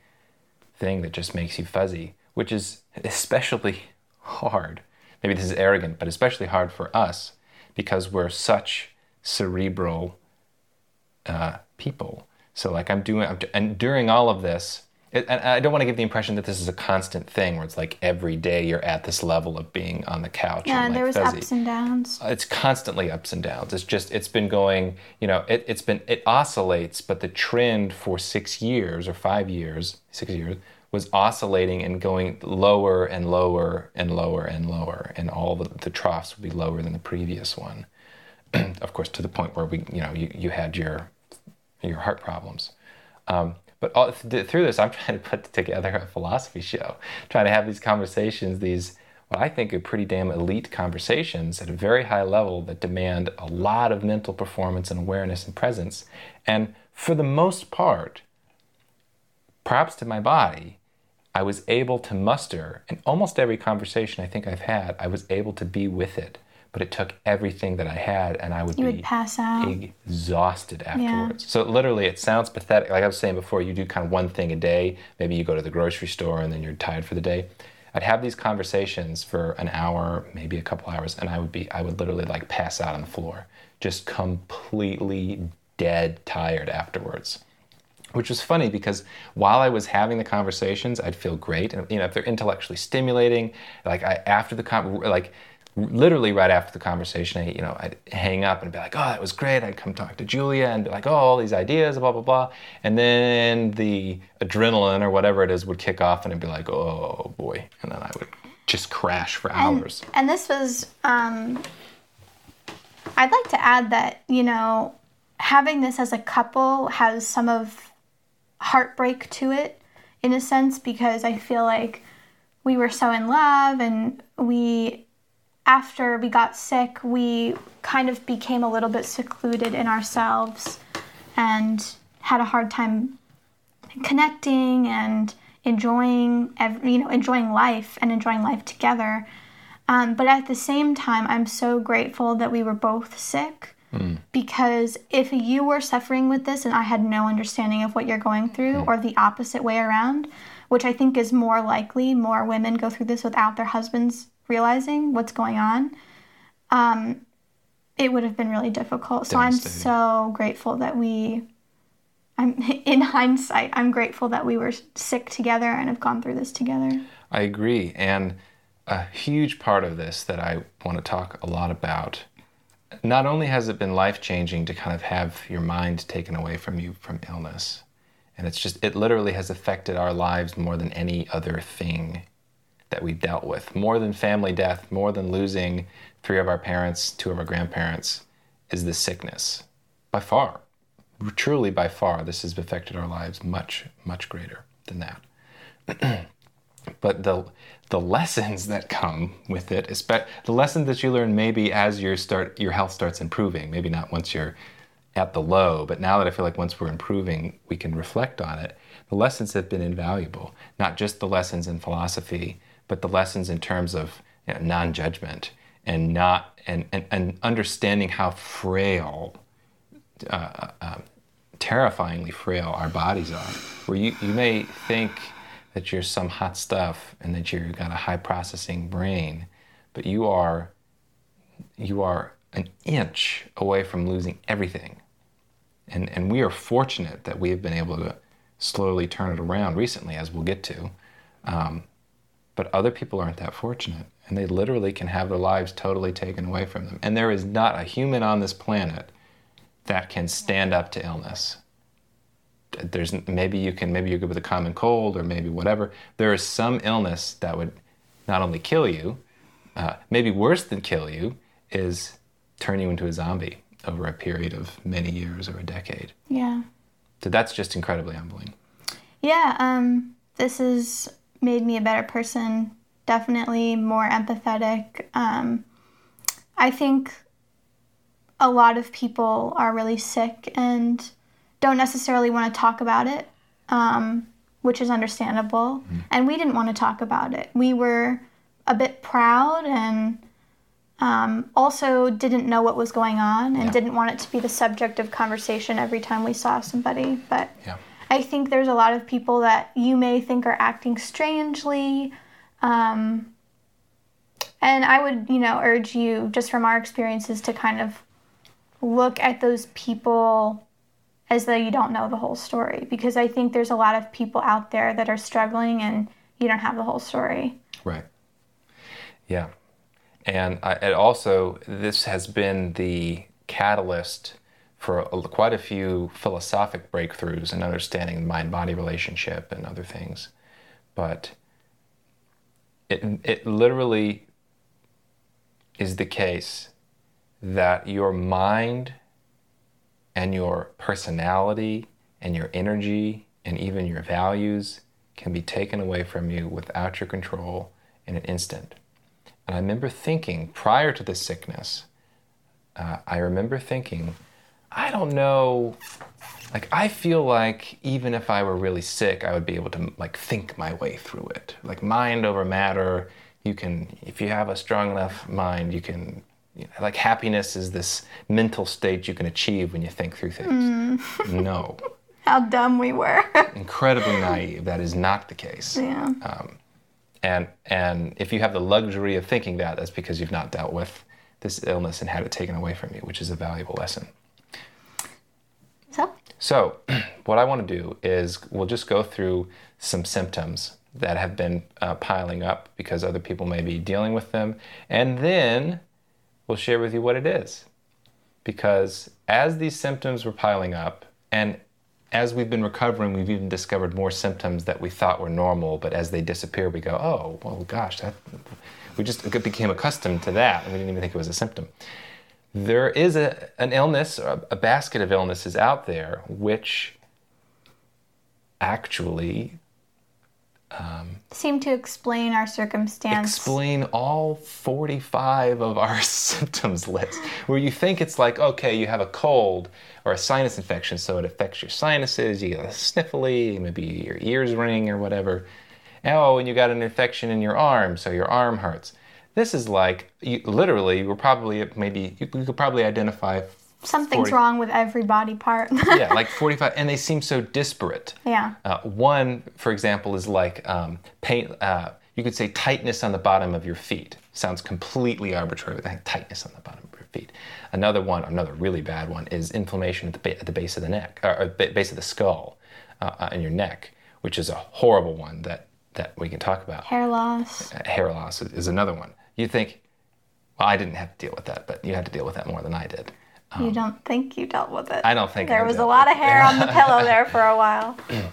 thing that just makes you fuzzy, which is especially hard. Maybe this is arrogant, but especially hard for us because we're such cerebral uh, people. So like I'm doing, I'm, and during all of this, it, and I don't want to give the impression that this is a constant thing where it's like every day you're at this level of being on the couch. Yeah, and like there was fuzzy ups and downs. it's constantly ups and downs. It's just it's been going, you know, it, it's been it oscillates, but the trend for six years or five years, six years was oscillating and going lower and lower and lower and lower, and all the, the troughs would be lower than the previous one. of course, to the point where we, you know, you, you had your your heart problems. Um, but all, th- through this, I'm trying to put together a philosophy show, trying to have these conversations, these what I think are pretty damn elite conversations at a very high level that demand a lot of mental performance and awareness and presence. And for the most part, props to my body, I was able to muster in almost every conversation I think I've had, I was able to be with it. But it took everything that I had, and I would You be would pass out. exhausted afterwards. So literally, it sounds pathetic. Like I was saying before, you do kind of one thing a day. Maybe you go to the grocery store and then you're tired for the day. I'd have these conversations for an hour, maybe a couple hours, and I would be, I would literally like pass out on the floor, just completely dead tired afterwards. Which was funny because while I was having the conversations, I'd feel great, and you know if they're intellectually stimulating, like I after the con- like literally right after the conversation, I, you know, I'd hang up and be like, "Oh, that was great." I'd come talk to Julia and be like, "Oh, all these ideas, blah blah blah," and then the adrenaline or whatever it is would kick off, and I'd be like, "Oh boy," and then I would just crash for hours. And this was, um, I'd like to add that, you know, having this as a couple has some of heartbreak to it in a sense because I feel like we were so in love and we after we got sick we kind of became a little bit secluded in ourselves and had a hard time connecting and enjoying every, you know enjoying life and enjoying life together. Um, but at the same time i'm so grateful that we were both sick mm. because if you were suffering with this and i had no understanding of what you're going through mm. or the opposite way around which i think is more likely more women go through this without their husbands realizing what's going on um, it would have been really difficult so i'm so grateful that we I'm in hindsight, I'm grateful that we were sick together and have gone through this together. I agree. And a huge part of this that I want to talk a lot about not only has it been life changing to kind of have your mind taken away from you from illness, and it's just, it literally has affected our lives more than any other thing that we've dealt with. More than family death, more than losing three of our parents, two of our grandparents, is the sickness by far truly by far this has affected our lives much much greater than that but the the lessons that come with it the lessons that you learn maybe as your start your health starts improving maybe not once you're at the low but now that i feel like once we're improving we can reflect on it the lessons have been invaluable not just the lessons in philosophy but the lessons in terms of you know, non-judgment and not and, and, and understanding how frail uh, uh, terrifyingly frail our bodies are. Where you, you may think that you're some hot stuff and that you've got a high processing brain, but you are you are an inch away from losing everything. And, and we are fortunate that we have been able to slowly turn it around recently, as we'll get to. Um, but other people aren't that fortunate, and they literally can have their lives totally taken away from them. And there is not a human on this planet that can stand up to illness. There's maybe you can maybe you're good with a common cold or maybe whatever. There is some illness that would not only kill you, uh, maybe worse than kill you, is turn you into a zombie over a period of many years or a decade. Yeah. So that's just incredibly humbling. Yeah. Um, this has made me a better person. Definitely more empathetic. Um, I think a lot of people are really sick and don't necessarily want to talk about it, um, which is understandable. Mm-hmm. And we didn't want to talk about it. We were a bit proud and um, also didn't know what was going on and yeah. didn't want it to be the subject of conversation every time we saw somebody. But yeah. I think there's a lot of people that you may think are acting strangely. Um, and I would, you know, urge you, just from our experiences, to kind of look at those people as though you don't know the whole story because I think there's a lot of people out there that are struggling and you don't have the whole story. Right. Yeah. And I, it also, this has been the catalyst for a, quite a few philosophic breakthroughs in understanding the mind body relationship and other things. But it, it literally is the case that your mind and your personality and your energy and even your values can be taken away from you without your control in an instant. And I remember thinking prior to this sickness, uh, I remember thinking, I don't know, like I feel like even if I were really sick, I would be able to like think my way through it. Like mind over matter, you can, if you have a strong enough mind, you can you know, like happiness is this mental state you can achieve when you think through things. Mm. no. How dumb we were. Incredibly naive. That is not the case. Yeah. Um, and and if you have the luxury of thinking that, that's because you've not dealt with this illness and had it taken away from you, which is a valuable lesson. So. So, what I want to do is we'll just go through some symptoms that have been uh, piling up because other people may be dealing with them, and then we'll share with you what it is. Because as these symptoms were piling up, and as we've been recovering, we've even discovered more symptoms that we thought were normal, but as they disappear, we go, oh, well, gosh, that, we just became accustomed to that, and we didn't even think it was a symptom. there is a, an illness, a, a basket of illnesses out there, which actually Seem to explain our circumstance. explain all 45 of our symptoms list where you think it's like okay you have a cold or a sinus infection so it affects your sinuses you get a sniffly maybe your ears ring or whatever oh and you got an infection in your arm so your arm hurts this is like you, literally we're probably maybe you could probably identify Something's 40 wrong with every body part. yeah like 45 and they seem so disparate yeah. uh, one, for example, is like um, pain. Uh, you could say tightness on the bottom of your feet. Sounds completely arbitrary, but tightness on the bottom of your feet. Another one, another really bad one, is inflammation at the, ba- at the base of the neck, or, or base of the skull, uh, uh, in your neck, which is a horrible one that that we can talk about. Hair loss. Uh, Hair loss is, is another one. You think, well, I didn't have to deal with that, but you had to deal with that more than I did. You um, don't think you dealt with it. I don't think there I was a lot of hair on the pillow there for a while.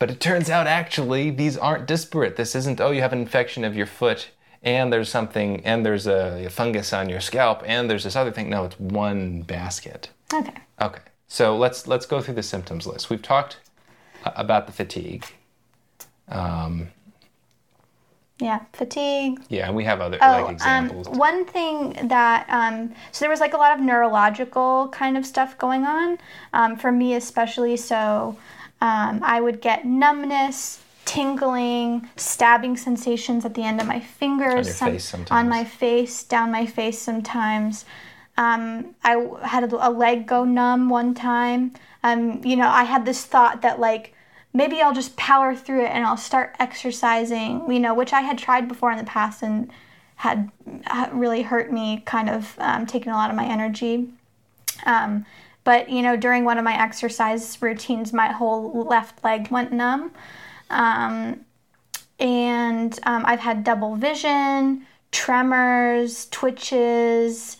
But it turns out actually these aren't disparate. This isn't, oh, you have an infection of your foot and there's something, and there's a, fungus on your scalp and there's this other thing. No, it's one basket. Okay. Okay, so let's let's go through the symptoms list. We've talked about the fatigue. Um, Yeah, fatigue. Yeah, and we have other Oh, like um, examples. one thing that um, so there was like a lot of neurological kind of stuff going on um, for me, especially. So um, I would get numbness, tingling, stabbing sensations at the end of my fingers, your some- on my face, down my face sometimes. Um, I had a, a leg go numb one time. Um, you know, I had this thought that like maybe I'll just power through it and I'll start exercising. You know, which I had tried before in the past and had really hurt me, kind of um, taken a lot of my energy. Um, but you know, during one of my exercise routines, my whole left leg went numb. Um, and um, I've had double vision, tremors, twitches.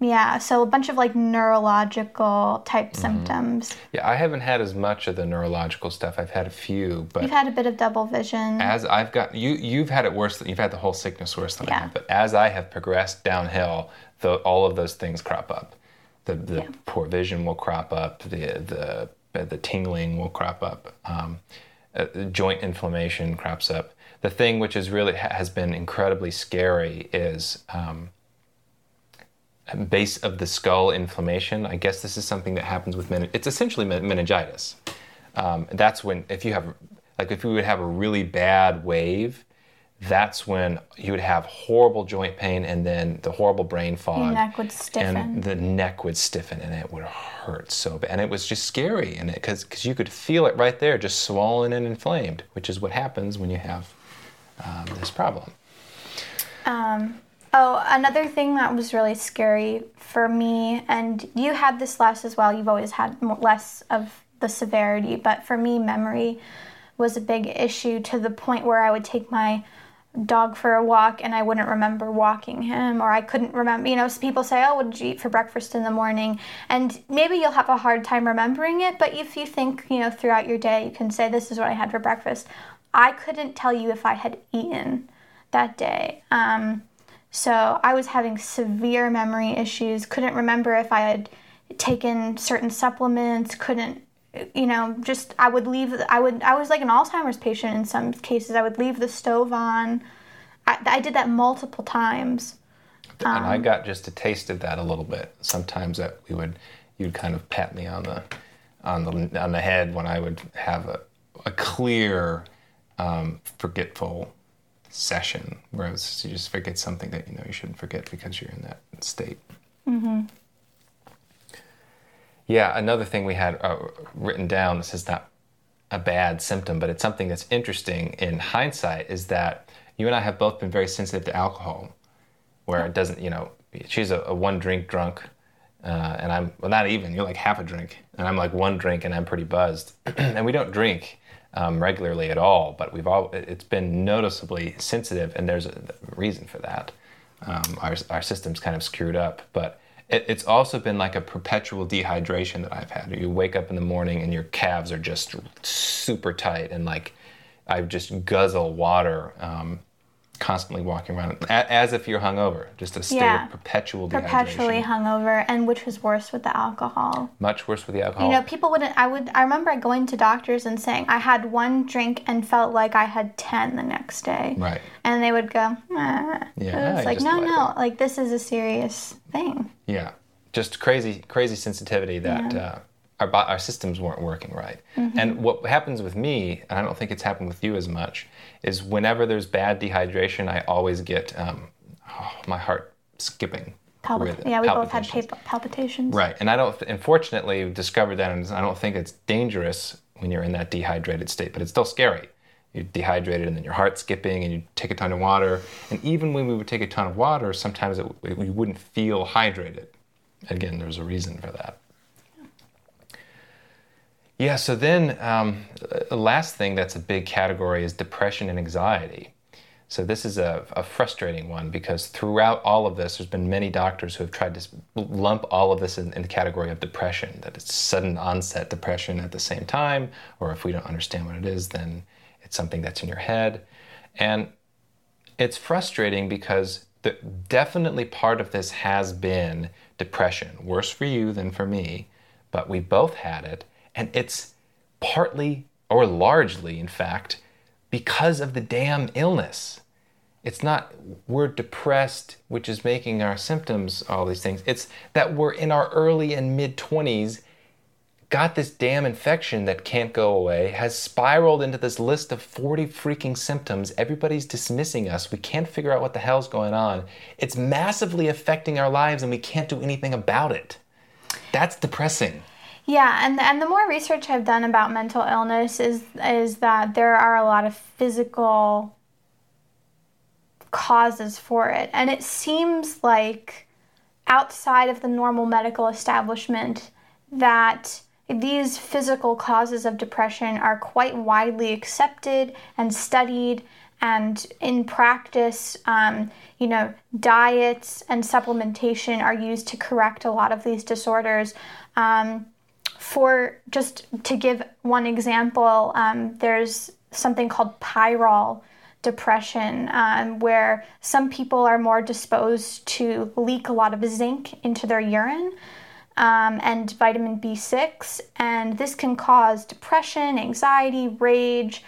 Yeah, so a bunch of like neurological type symptoms. yeah, I haven't had as much of the neurological stuff. I've had a few, but You've had a bit of double vision. as I've got you, you've had it worse. Than, you've had the whole sickness worse than I have. But as I have progressed downhill, the, all of those things crop up. The the Yeah. poor vision will crop up. The the the tingling will crop up. Um, uh, joint inflammation crops up. The thing which is really has been incredibly scary is um, base of the skull inflammation. I guess this is something that happens with men. It's essentially men- meningitis. Um, that's when if you have like if you would have a really bad wave, that's when you would have horrible joint pain and then the horrible brain fog. Your neck would stiffen. And the neck would stiffen and it would hurt so bad. And it was just scary and because because you could feel it right there, just swollen and inflamed, which is what happens when you have um, this problem. Um, oh, another thing that was really scary for me, and you had this less as well. You've always had less of the severity, but for me, memory was a big issue to the point where I would take my dog for a walk and I wouldn't remember walking him, or I couldn't remember. You know, people say, "Oh, what did you eat for breakfast in the morning?" And maybe you'll have a hard time remembering it, but if you think, you know, throughout your day, you can say, "This is what I had for breakfast." I couldn't tell you if I had eaten that day. Um, so I was having severe memory issues. Couldn't remember if I had taken certain supplements. Couldn't, you know, just I would leave. I would. I was like an Alzheimer's patient in some cases. I would leave the stove on. I, I did that multiple times. and Um, I got just a taste of that a little bit. Sometimes that we would, you'd kind of pat me on the, on the on the head when I would have a, a clear, um, forgetful session where was you just forget something that you know you shouldn't forget because you're in that state. Yeah, another thing we had uh, written down. This is not a bad symptom, but it's something that's interesting in hindsight. Is that you and I have both been very sensitive to alcohol where it doesn't, you know, she's a, a one drink drunk, uh, and I'm well, not even. You're like half a drink, and I'm like one drink, and I'm pretty buzzed. and we don't drink um, regularly at all, but we've all it's been noticeably sensitive, and there's a reason for that. Um, our our system's kind of screwed up, but. It, it's also been like a perpetual dehydration that I've had. You wake up in the morning and your calves are just super tight, and like I just guzzle water um, constantly walking around a- as if you're hungover, just a state Yeah. of perpetual dehydration. perpetually hungover, and which was worse with the alcohol. Much worse with the alcohol. You know, people wouldn't. I would. I remember going to doctors and saying I had one drink and felt like I had ten the next day. right. And they would go, eh. Yeah, It's like no, no, it. like this is a serious thing. Yeah, just crazy, crazy sensitivity that Yeah. uh, our our systems weren't working right. And what happens with me, and I don't think it's happened with you as much, is whenever there's bad dehydration, I always get um, oh, my heart skipping. Palpit- yeah, we both had palpitations. pal- palpitations. Right, and I don't. Unfortunately, we've discovered that, and I don't think it's dangerous when you're in that dehydrated state, but it's still scary. You're dehydrated, and then your heart's skipping, and you take a ton of water. And even when we would take a ton of water, sometimes it, we wouldn't feel hydrated. Again, there's a reason for that. Yeah. So then, um, the last thing that's a big category is depression and anxiety. So this is a, a frustrating one because throughout all of this, there's been many doctors who have tried to lump all of this in, in the category of depression, that it's sudden onset depression at the same time, or if we don't understand what it is, then it's something that's in your head. And it's frustrating because the, definitely part of this has been depression, worse for you than for me, but we both had it. And it's partly, or largely, in fact, because of the damn illness. It's not we're depressed, which is making our symptoms all these things. It's that we're in our early and mid 20s, got this damn infection that can't go away, has spiraled into this list of 40 freaking symptoms. Everybody's dismissing us. We can't figure out what the hell's going on. It's massively affecting our lives and we can't do anything about it. That's depressing. Yeah, and and the more research I've done about mental illness is is that there are a lot of physical causes for it, and it seems like outside of the normal medical establishment that these physical causes of depression are quite widely accepted and studied and in practice um, you know diets and supplementation are used to correct a lot of these disorders. Um, for just to give one example um, there's something called pyrrole depression, um, where some people are more disposed to leak a lot of zinc into their urine um, and vitamin B6, and this can cause depression, anxiety, rage.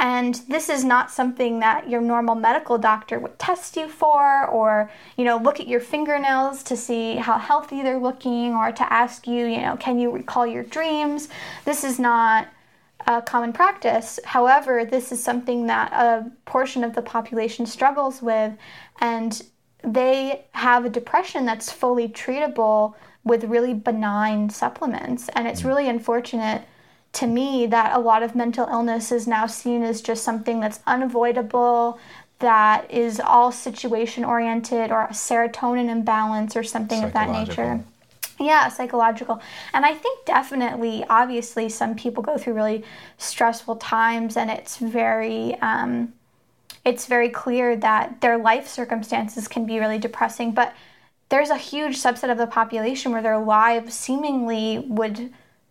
And this is not something that your normal medical doctor would test you for, or you know, look at your fingernails to see how healthy they're looking, or to ask you, you know, can you recall your dreams? This is not a common practice. However, this is something that a portion of the population struggles with, and they have a depression that's fully treatable with really benign supplements. And it's mm. really unfortunate to me that a lot of mental illness is now seen as just something that's unavoidable, that is all situation oriented, or a serotonin imbalance, or something of that nature. Yeah, psychological. And I think definitely, obviously, some people go through really stressful times, and it's very, um, it's very clear that their life circumstances can be really depressing. But there's a huge subset of the population where their lives seemingly would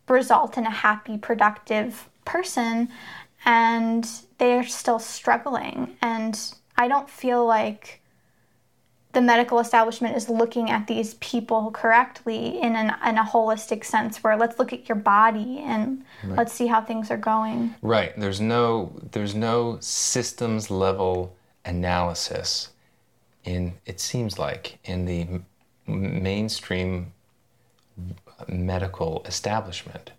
result in a happy, productive person, and they're still struggling. And I don't feel like the medical establishment is looking at these people correctly in, an, in a holistic sense where let's look at your body and let's see how things are going Right. There's no there's no systems level analysis in it seems like in the mainstream medical establishment.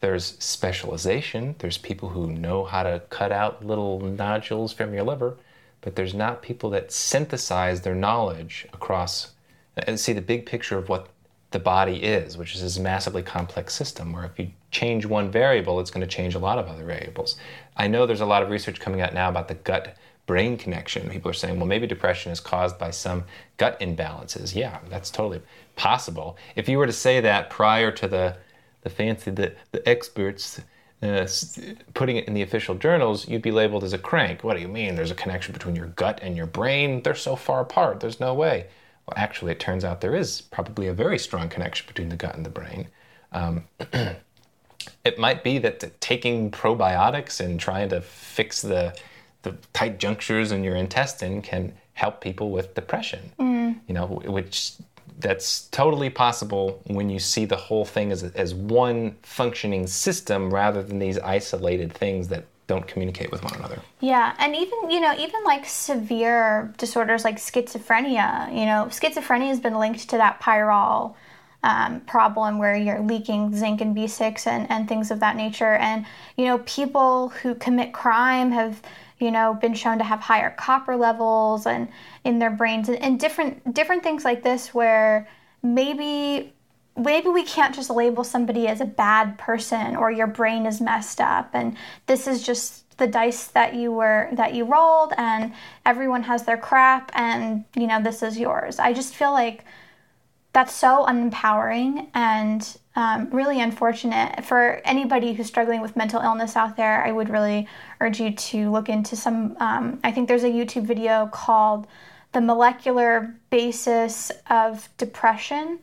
There's specialization, there's people who know how to cut out little nodules from your liver, but there's not people that synthesize their knowledge across and see the big picture of what the body is, which is this massively complex system where if you change one variable, it's going to change a lot of other variables. I know there's a lot of research coming out now about the gut brain connection. People are saying, well, maybe depression is caused by some gut imbalances. Yeah, that's totally possible. If you were to say that prior to the, the fancy, the, the experts uh, putting it in the official journals, you'd be labeled as a crank. What do you mean? There's a connection between your gut and your brain? They're so far apart. There's no way. Well, actually, it turns out there is probably a very strong connection between the gut and the brain. Um, it might be that taking probiotics and trying to fix the the tight junctures in your intestine can help people with depression. Mm. You know, which that's totally possible when you see the whole thing as, as one functioning system rather than these isolated things that don't communicate with one another. Yeah, and even you know even like severe disorders like schizophrenia, you know, schizophrenia has been linked to that pyrrole um, problem where you're leaking zinc and B6 and, and things of that nature. And you know, people who commit crime have you know been shown to have higher copper levels and in their brains and, and different different things like this where maybe maybe we can't just label somebody as a bad person or your brain is messed up. And this is just the dice that you were that you rolled and everyone has their crap and you know this is yours. I just feel like that's so unempowering and um, really unfortunate for anybody who's struggling with mental illness out there i would really urge you to look into some um, i think there's a youtube video called the molecular basis of depression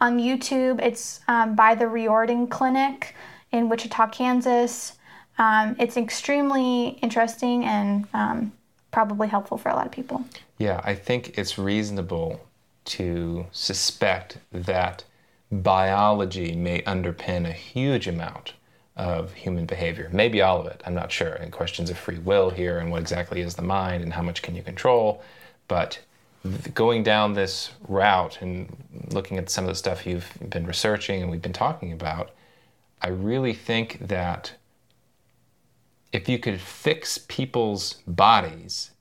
on YouTube. It's um, by the Riordan Clinic in Wichita, Kansas. Um, it's extremely interesting and um, probably helpful for a lot of people. Yeah, I think it's reasonable to suspect that biology may underpin a huge amount of human behavior. Maybe all of it, I'm not sure. And questions of free will here and what exactly is the mind and how much can you control. But going down this route and looking at some of the stuff you've been researching and we've been talking about, I really think that if you could fix people's bodies,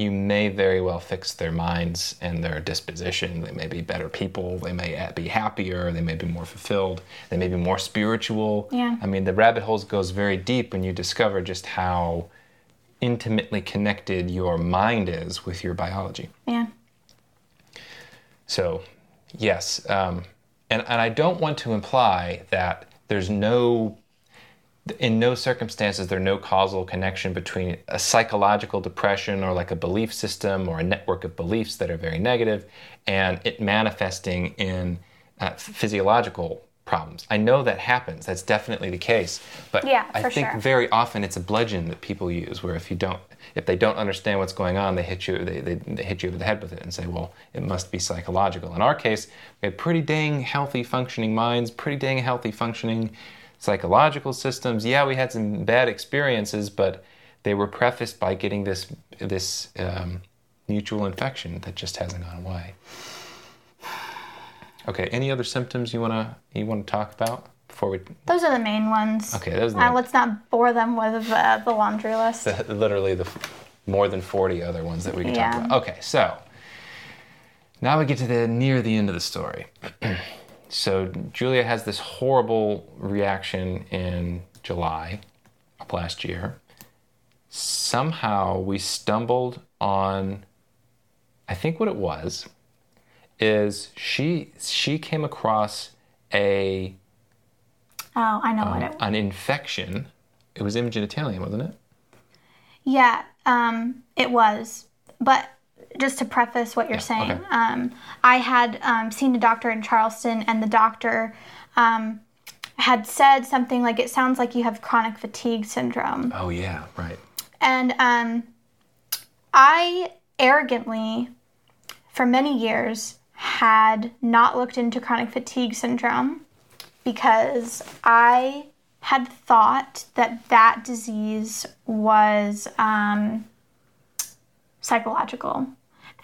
you may very well fix their minds and their disposition. They may be better people. They may be happier. They may be more fulfilled. They may be more spiritual. Yeah. I mean, the rabbit holes goes very deep when you discover just how intimately connected your mind is with your biology. Yeah. So, yes, um, and and I don't want to imply that there's no, in no circumstances, there's no causal connection between a psychological depression or like a belief system or a network of beliefs that are very negative, and it manifesting in uh, physiological problems. I know that happens. That's definitely the case. But yeah, I think sure. very often it's a bludgeon that people use, where if you don't, if they don't understand what's going on, they hit you, they, they, they hit you over the head with it and say, well, it must be psychological. In our case, we had pretty dang healthy functioning minds, pretty dang healthy functioning psychological systems. Yeah, we had some bad experiences, but they were prefaced by getting this this um, mutual infection that just hasn't gone away. Okay. Any other symptoms you wanna you wanna talk about before we? Those are the main ones. Okay, those are the Uh, let's not bore them with uh, the laundry list. The, literally the more than forty other ones that we can Yeah. talk about. Okay, so now we get to the near the end of the story. so Julia has this horrible reaction in July of last year. Somehow we stumbled on. I think what it was is she she came across a Oh, I know what it. was. an infection. It was imaging wasn't it? Yeah, um, it was. But just to preface what you're saying, okay. um, I had um, seen a doctor in Charleston, and the doctor um, had said something like, "It sounds like you have chronic fatigue syndrome." Oh yeah, right. And um, I arrogantly, for many years, had not looked into chronic fatigue syndrome because I had thought that that disease was um, psychological.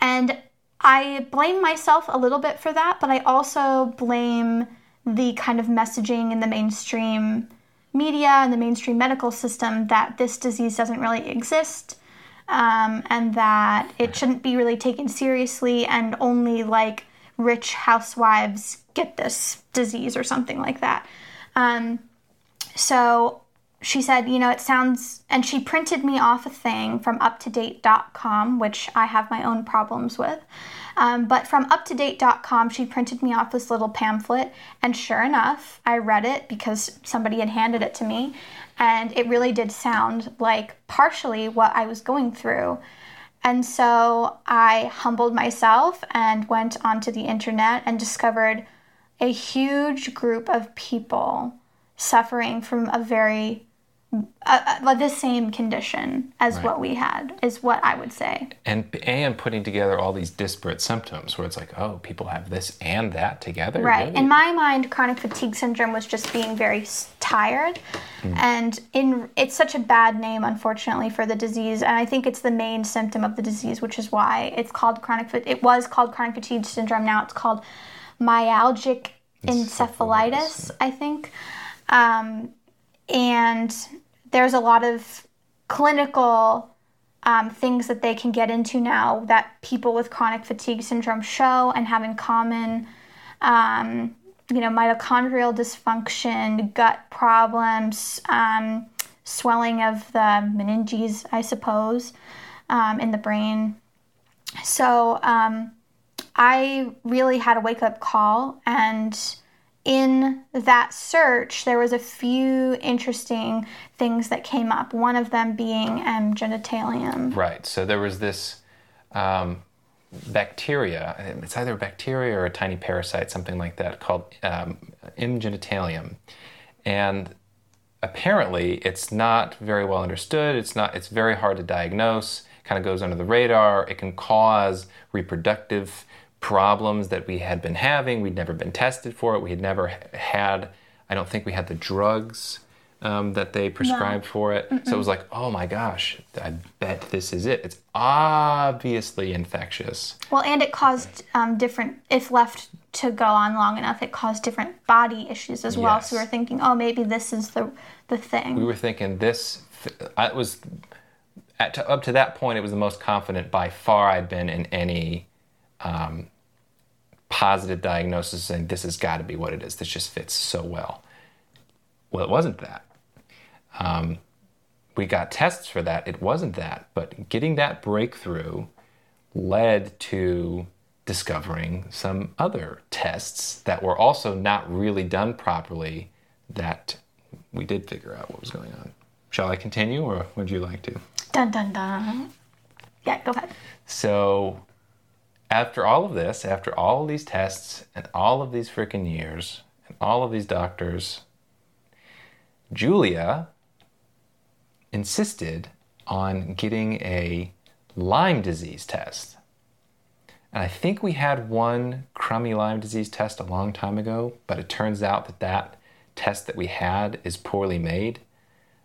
And I blame myself a little bit for that, but I also blame the kind of messaging in the mainstream media and the mainstream medical system that this disease doesn't really exist um, and that it shouldn't be really taken seriously and only like rich housewives get this disease or something like that. Um, so she said, you know, it sounds, and she printed me off a thing from uptodate.com, which I have my own problems with. Um, but from uptodate.com, she printed me off this little pamphlet, and sure enough, I read it because somebody had handed it to me, and it really did sound like partially what I was going through. And so I humbled myself and went onto the internet and discovered a huge group of people suffering from a very uh, the same condition as Right. what we had, is what I would say. And and putting together all these disparate symptoms, where it's like, oh, people have this and that together. Right. Really? In my mind, chronic fatigue syndrome was just being very tired, and in it's such a bad name, unfortunately, for the disease. And I think it's the main symptom of the disease, which is why it's called chronic. It was called chronic fatigue syndrome. Now it's called myalgic encephalitis. I think, um, and there's a lot of clinical um, things that they can get into now that people with chronic fatigue syndrome show and have in common. Um, you know, mitochondrial dysfunction, gut problems, um, swelling of the meninges, I suppose, um, in the brain. So um, I really had a wake up call, and in that search, there was a few interesting things that came up. One of them being M. genitalium. Right. So there was this um, bacteria. It's either a bacteria or a tiny parasite, something like that, called um, M. genitalium, and apparently it's not very well understood. It's not. It's very hard to diagnose. Kind of goes under the radar. It can cause reproductive problems that we had been having. We'd never been tested for it. We had never had. I don't think we had the drugs um, that they prescribed for it. So it was like, oh my gosh, I bet this is it. It's obviously infectious. Well, and it caused um, different, if left to go on long enough, it caused different body issues as well. So we were thinking, oh, maybe this is the the thing. we were thinking this i was at to, up to that point it was the most confident by far i'd been in any um, positive diagnosis saying this has got to be what it is this just fits so well well it wasn't that um, we got tests for that it wasn't that but getting that breakthrough led to discovering some other tests that were also not really done properly that we did figure out what was going on. Shall I continue or would you like to? Dun dun dun. Yeah, go ahead. So, after all of this, after all of these tests and all of these freaking years and all of these doctors, Julia insisted on getting a Lyme disease test. And I think we had one crummy Lyme disease test a long time ago, but it turns out that that test that we had is poorly made.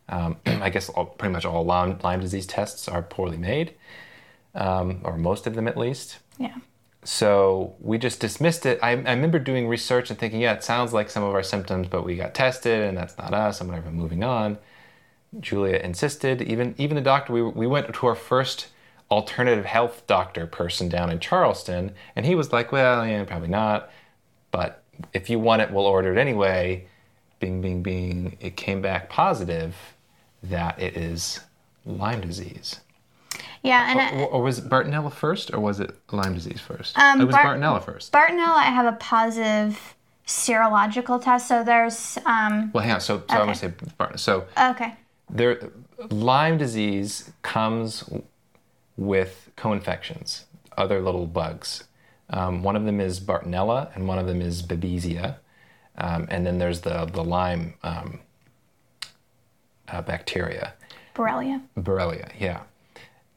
Um, I guess all, pretty much all Lyme, Lyme disease tests are poorly made, um, or most of them at least. Yeah. So we just dismissed it. I, I remember doing research and thinking, yeah, it sounds like some of our symptoms, but we got tested and that's not us and whatever, moving on. Julia insisted, even even the doctor, we, we went to our first alternative health doctor person down in Charleston, and he was like, well, yeah, probably not. But if you want it, we'll order it anyway. Bing, bing, bing. It came back positive that it is Lyme disease. Yeah, and Or, or was it Bartonella first, or was it Lyme disease first? Um, it was Bar- Bartonella first. Bartonella, I have a positive serological test. So there's, um, well, hang on. So, so I'm going to say Bartonella. So okay. There, Lyme disease comes with co-infections, other little bugs. Um, one of them is Bartonella, and one of them is Babesia, um, and then there's the the Lyme um, uh, bacteria. Borrelia. Borrelia, yeah.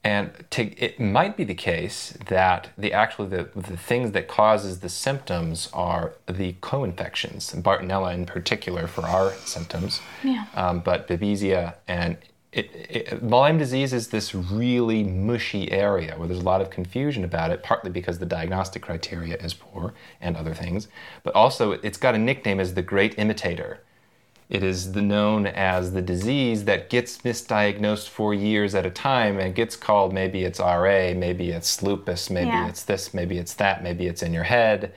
And to, it might be the case that the actually the, the things that causes the symptoms are the co-infections, Bartonella in particular for our symptoms. Yeah. Um, but Babesia and it, it, Lyme disease is this really mushy area where there's a lot of confusion about it, partly because the diagnostic criteria is poor and other things, but also it's got a nickname as the Great Imitator. It is the, known as the disease that gets misdiagnosed for years at a time and gets called maybe it's RA, maybe it's lupus, maybe Yeah. it's this, maybe it's that, maybe it's in your head.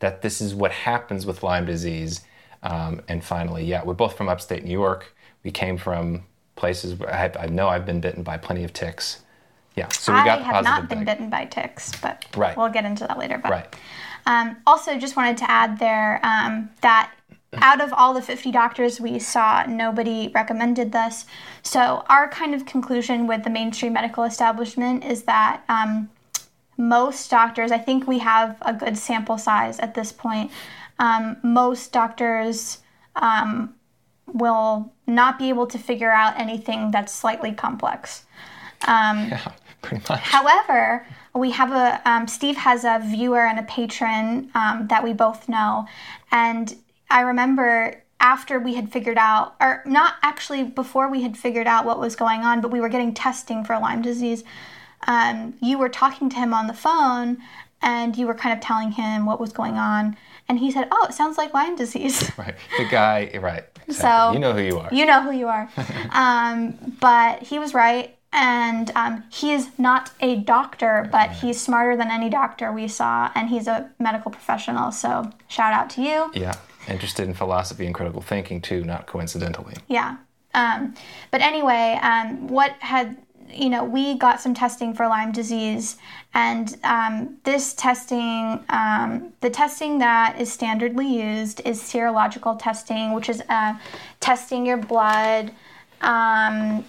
That this is what happens with Lyme disease. Um, and finally, yeah, we're both from upstate New York. We came from places where I, I know I've been bitten by plenty of ticks. Yeah, so we I got have not been bitten by ticks, but Right. we'll get into that later. But Right. Um, also, just wanted to add there um, that out of all the 50 doctors we saw, nobody recommended this. So, our kind of conclusion with the mainstream medical establishment is that um, most doctors, I think we have a good sample size at this point, um, most doctors um, will not be able to figure out anything that's slightly complex. Um, Yeah, pretty much. However, we have a um, Steve has a viewer and a patron um, that we both know, and I remember after we had figured out, or not actually before we had figured out what was going on, but we were getting testing for Lyme disease. Um, you were talking to him on the phone, and you were kind of telling him what was going on, and he said, "Oh, it sounds like Lyme disease." Right. The guy, right. Exactly. So- you know who you are. You know who you are. um, but he was right. And um, he is not a doctor, but he's smarter than any doctor we saw, and he's a medical professional. So, shout out to you. yeah. Interested in philosophy and critical thinking too, not coincidentally. Yeah. Um, but anyway, um, what had, you know, we got some testing for Lyme disease, and um, this testing, um, the testing that is standardly used is serological testing, which is uh, testing your blood, um,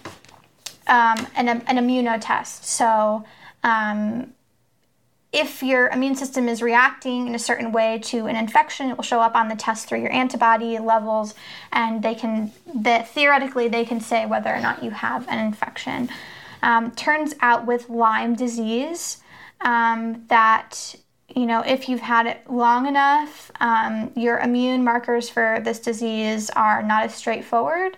um, an, an immunotest. So, um, if your immune system is reacting in a certain way to an infection, it will show up on the test through your antibody levels, and they can, the, theoretically, they can say whether or not you have an infection. Um, turns out with Lyme disease, um, that you know if you've had it long enough, um, your immune markers for this disease are not as straightforward.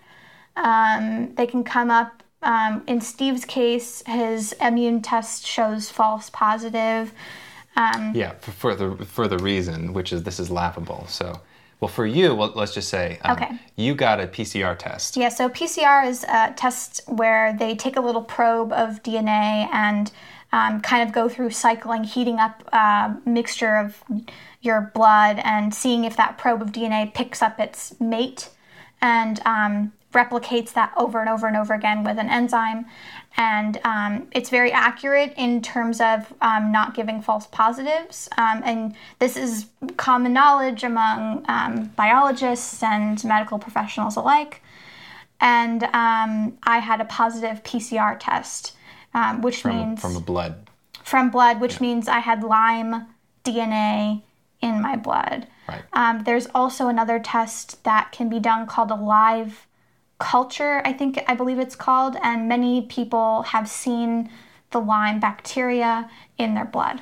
Um, they can come up. Um, in Steve's case, his immune test shows false positive. Um, Yeah, for, for the for the reason, which is this is laughable. So, well, for you, well, let's just say, um, Okay. you got a PCR test. Yeah, so PCR is a test where they take a little probe of DNA and um, kind of go through cycling, heating up a mixture of your blood and seeing if that probe of DNA picks up its mate and um, replicates that over and over and over again with an enzyme. And um, it's very accurate in terms of um, not giving false positives. Um, and this is common knowledge among um, biologists and medical professionals alike and um, I had a positive PCR test, um, which From, means from blood. from blood, which means I had Lyme DNA in my blood. Right. Um, there's also another test that can be done called a live culture, I think, I believe it's called, and many people have seen the Lyme bacteria in their blood.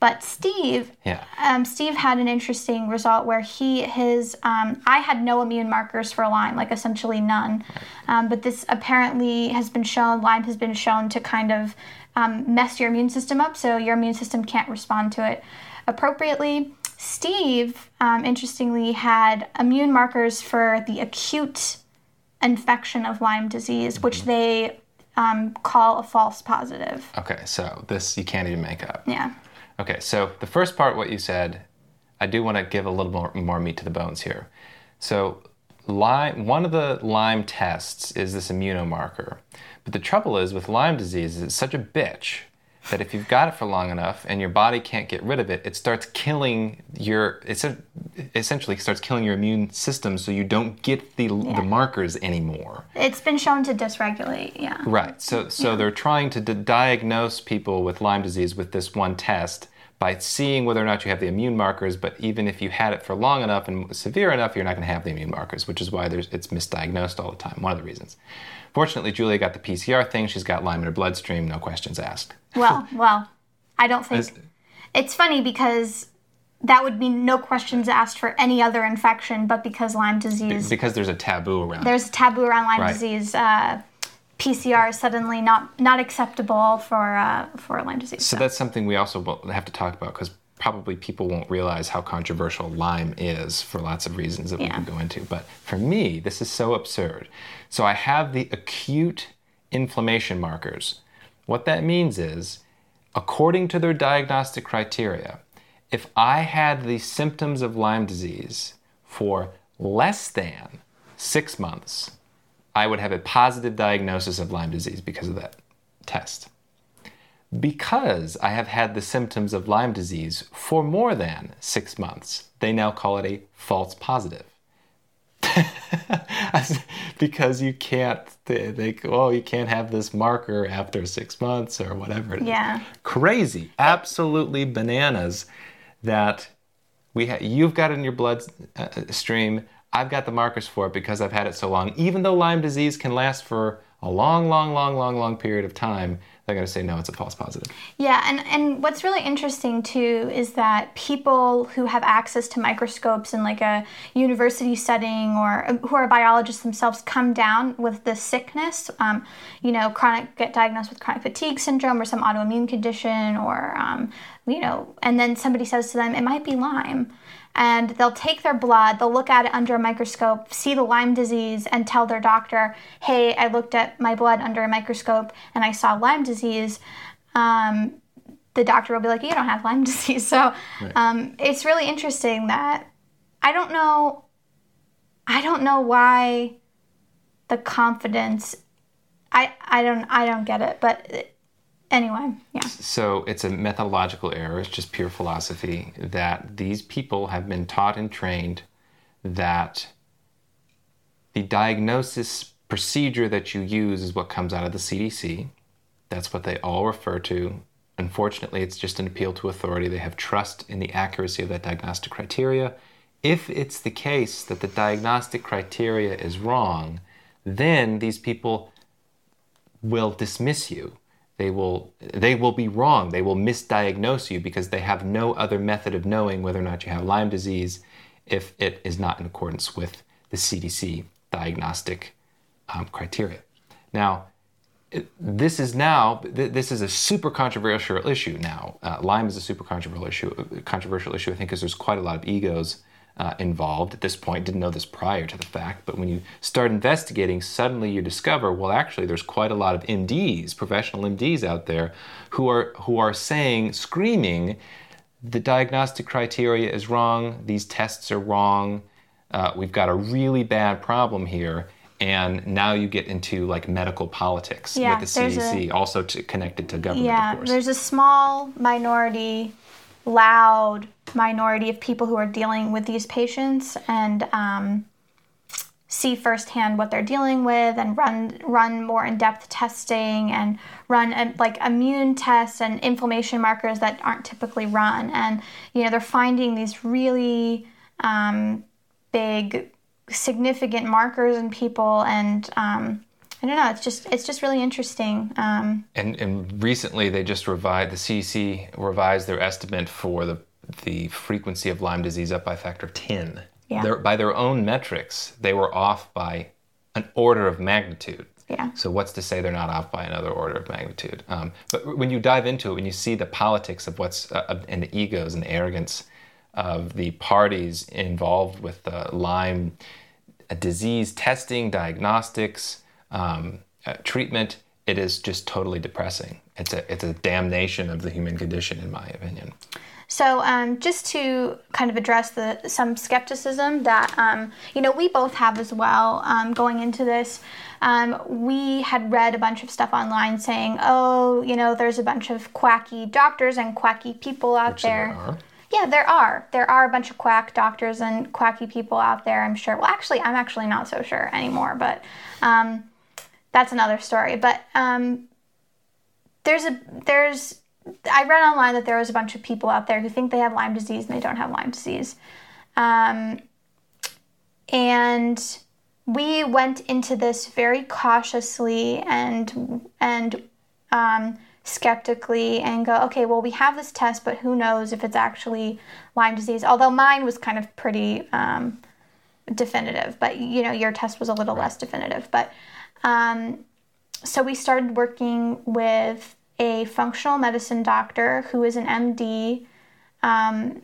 But Steve, Yeah. um, Steve had an interesting result where he his um, I had no immune markers for Lyme, like essentially none. Um, but this apparently has been shown. Lyme has been shown to kind of um, mess your immune system up, so your immune system can't respond to it appropriately. Steve, um, interestingly, had immune markers for the acute infection of Lyme disease, which they um, call a false positive. Okay, so this you can't even make up. Yeah. Okay, so the first part, what you said, I do want to give a little more, more meat to the bones here. So, Lyme, one of the Lyme tests is this immunomarker. But the trouble is with Lyme disease, is it's such a bitch that if you've got it for long enough and your body can't get rid of it, it starts killing your, it's a, essentially starts killing your immune system so you don't get the, the markers anymore. It's been shown to dysregulate, yeah. Right. So, so they're trying to d- diagnose people with Lyme disease with this one test by seeing whether or not you have the immune markers. But even if you had it for long enough and severe enough, you're not going to have the immune markers, which is why there's, it's misdiagnosed all the time. One of the reasons. Fortunately, Julia got the PCR thing. She's got Lyme in her bloodstream. No questions asked. Well, well, I don't think it's funny because that would mean no questions asked for any other infection, but because Lyme disease, Because there's a taboo around. there's a taboo around Lyme Right. disease. Uh, PCR is suddenly not not acceptable for uh, for Lyme disease. So that's something we also have to talk about because probably people won't realize how controversial Lyme is for lots of reasons that we Yeah. can go into. But for me, this is so absurd. So I have the acute inflammation markers. What that means is, according to their diagnostic criteria, if I had the symptoms of Lyme disease for less than six months, I would have a positive diagnosis of Lyme disease because of that test because I have had the symptoms of Lyme disease for more than six months, they now call it a false positive. because you can't, they, they go, oh, you can't have this marker after six months or whatever. it is. Yeah. Crazy, absolutely bananas that we ha- you've got it in your blood uh, stream. I've got the markers for it because I've had it so long. Even though Lyme disease can last for a long, long, long, long, long period of time, they're going to say no, it's a false positive. Yeah, and, and what's really interesting too is that people who have access to microscopes in like a university setting or who are biologists themselves come down with the sickness, um, you know, chronic get diagnosed with chronic fatigue syndrome or some autoimmune condition or, um, you know, and then somebody says to them, it might be Lyme and they'll take their blood, they'll look at it under a microscope, see the Lyme disease, and tell their doctor, hey, I looked at my blood under a microscope and I saw Lyme disease. Um, the doctor will be like, you don't have Lyme disease. So right. um, it's really interesting that I don't know. I don't know why the confidence. I I don't I don't get it, but anyway, yeah. So it's a methodological error. It's just pure philosophy that these people have been taught and trained that the diagnosis procedure that you use is what comes out of the CDC. That's what they all refer to. Unfortunately, it's just an appeal to authority. They have trust in the accuracy of that diagnostic criteria. If it's the case that the diagnostic criteria is wrong, then these people will dismiss you they will they will be wrong. They will misdiagnose you because they have no other method of knowing whether or not you have lyme disease if it is not in accordance with the cdc diagnostic um, criteria. Now this is now this is a super controversial issue now. Uh, lyme is a super controversial issue controversial issue i think because there's quite a lot of egos uh, involved at this point. Didn't know this prior to the fact, but when you start investigating, suddenly you discover, well, actually, there's quite a lot of MDs, professional MDs out there, who are who are saying, screaming, the diagnostic criteria is wrong. These tests are wrong. Uh, we've got a really bad problem here. And now you get into like medical politics yeah, with the CDC, a, also to, connected to government. Yeah, there's a small minority loud minority of people who are dealing with these patients and um, see firsthand what they're dealing with and run run more in-depth testing and run uh, like immune tests and inflammation markers that aren't typically run. And you know they're finding these really um, big significant markers in people and um, I don't know. It's just it's just really interesting. Um, and and recently they just revised the CDC revised their estimate for the the frequency of Lyme disease up by a factor of ten. Yeah. They're, by their own metrics, they were off by an order of magnitude. Yeah. So what's to say they're not off by another order of magnitude? Um, but when you dive into it, when you see the politics of what's uh, and the egos and the arrogance of the parties involved with the Lyme disease testing, diagnostics, um, uh, treatment, it is just totally depressing. It's a it's a damnation of the human condition, in my opinion. So, um, just to kind of address the some skepticism that um, you know we both have as well um, going into this, um, we had read a bunch of stuff online saying, "Oh, you know, there's a bunch of quacky doctors and quacky people out Which there." there yeah, there are. There are a bunch of quack doctors and quacky people out there. I'm sure. Well, actually, I'm actually not so sure anymore, but. That's another story. But um, there's a there's I read online that there was a bunch of people out there who think they have Lyme disease and they don't have Lyme disease, um, and we went into this very cautiously and and um, skeptically and go, okay, well, we have this test, but who knows if it's actually Lyme disease? Although mine was kind of pretty um, definitive, but you know, your test was a little less definitive. But um, so we started working with a functional medicine doctor who is an MD um,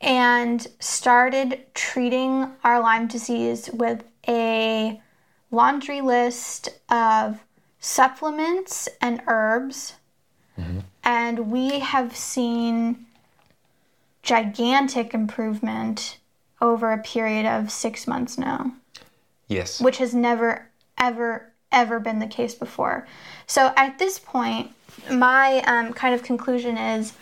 and started treating our Lyme disease with a laundry list of supplements and herbs. Mm-hmm. And we have seen gigantic improvement over a period of six months now. Yes. Which has never ever, ever been the case before. So at this point, my um, kind of conclusion is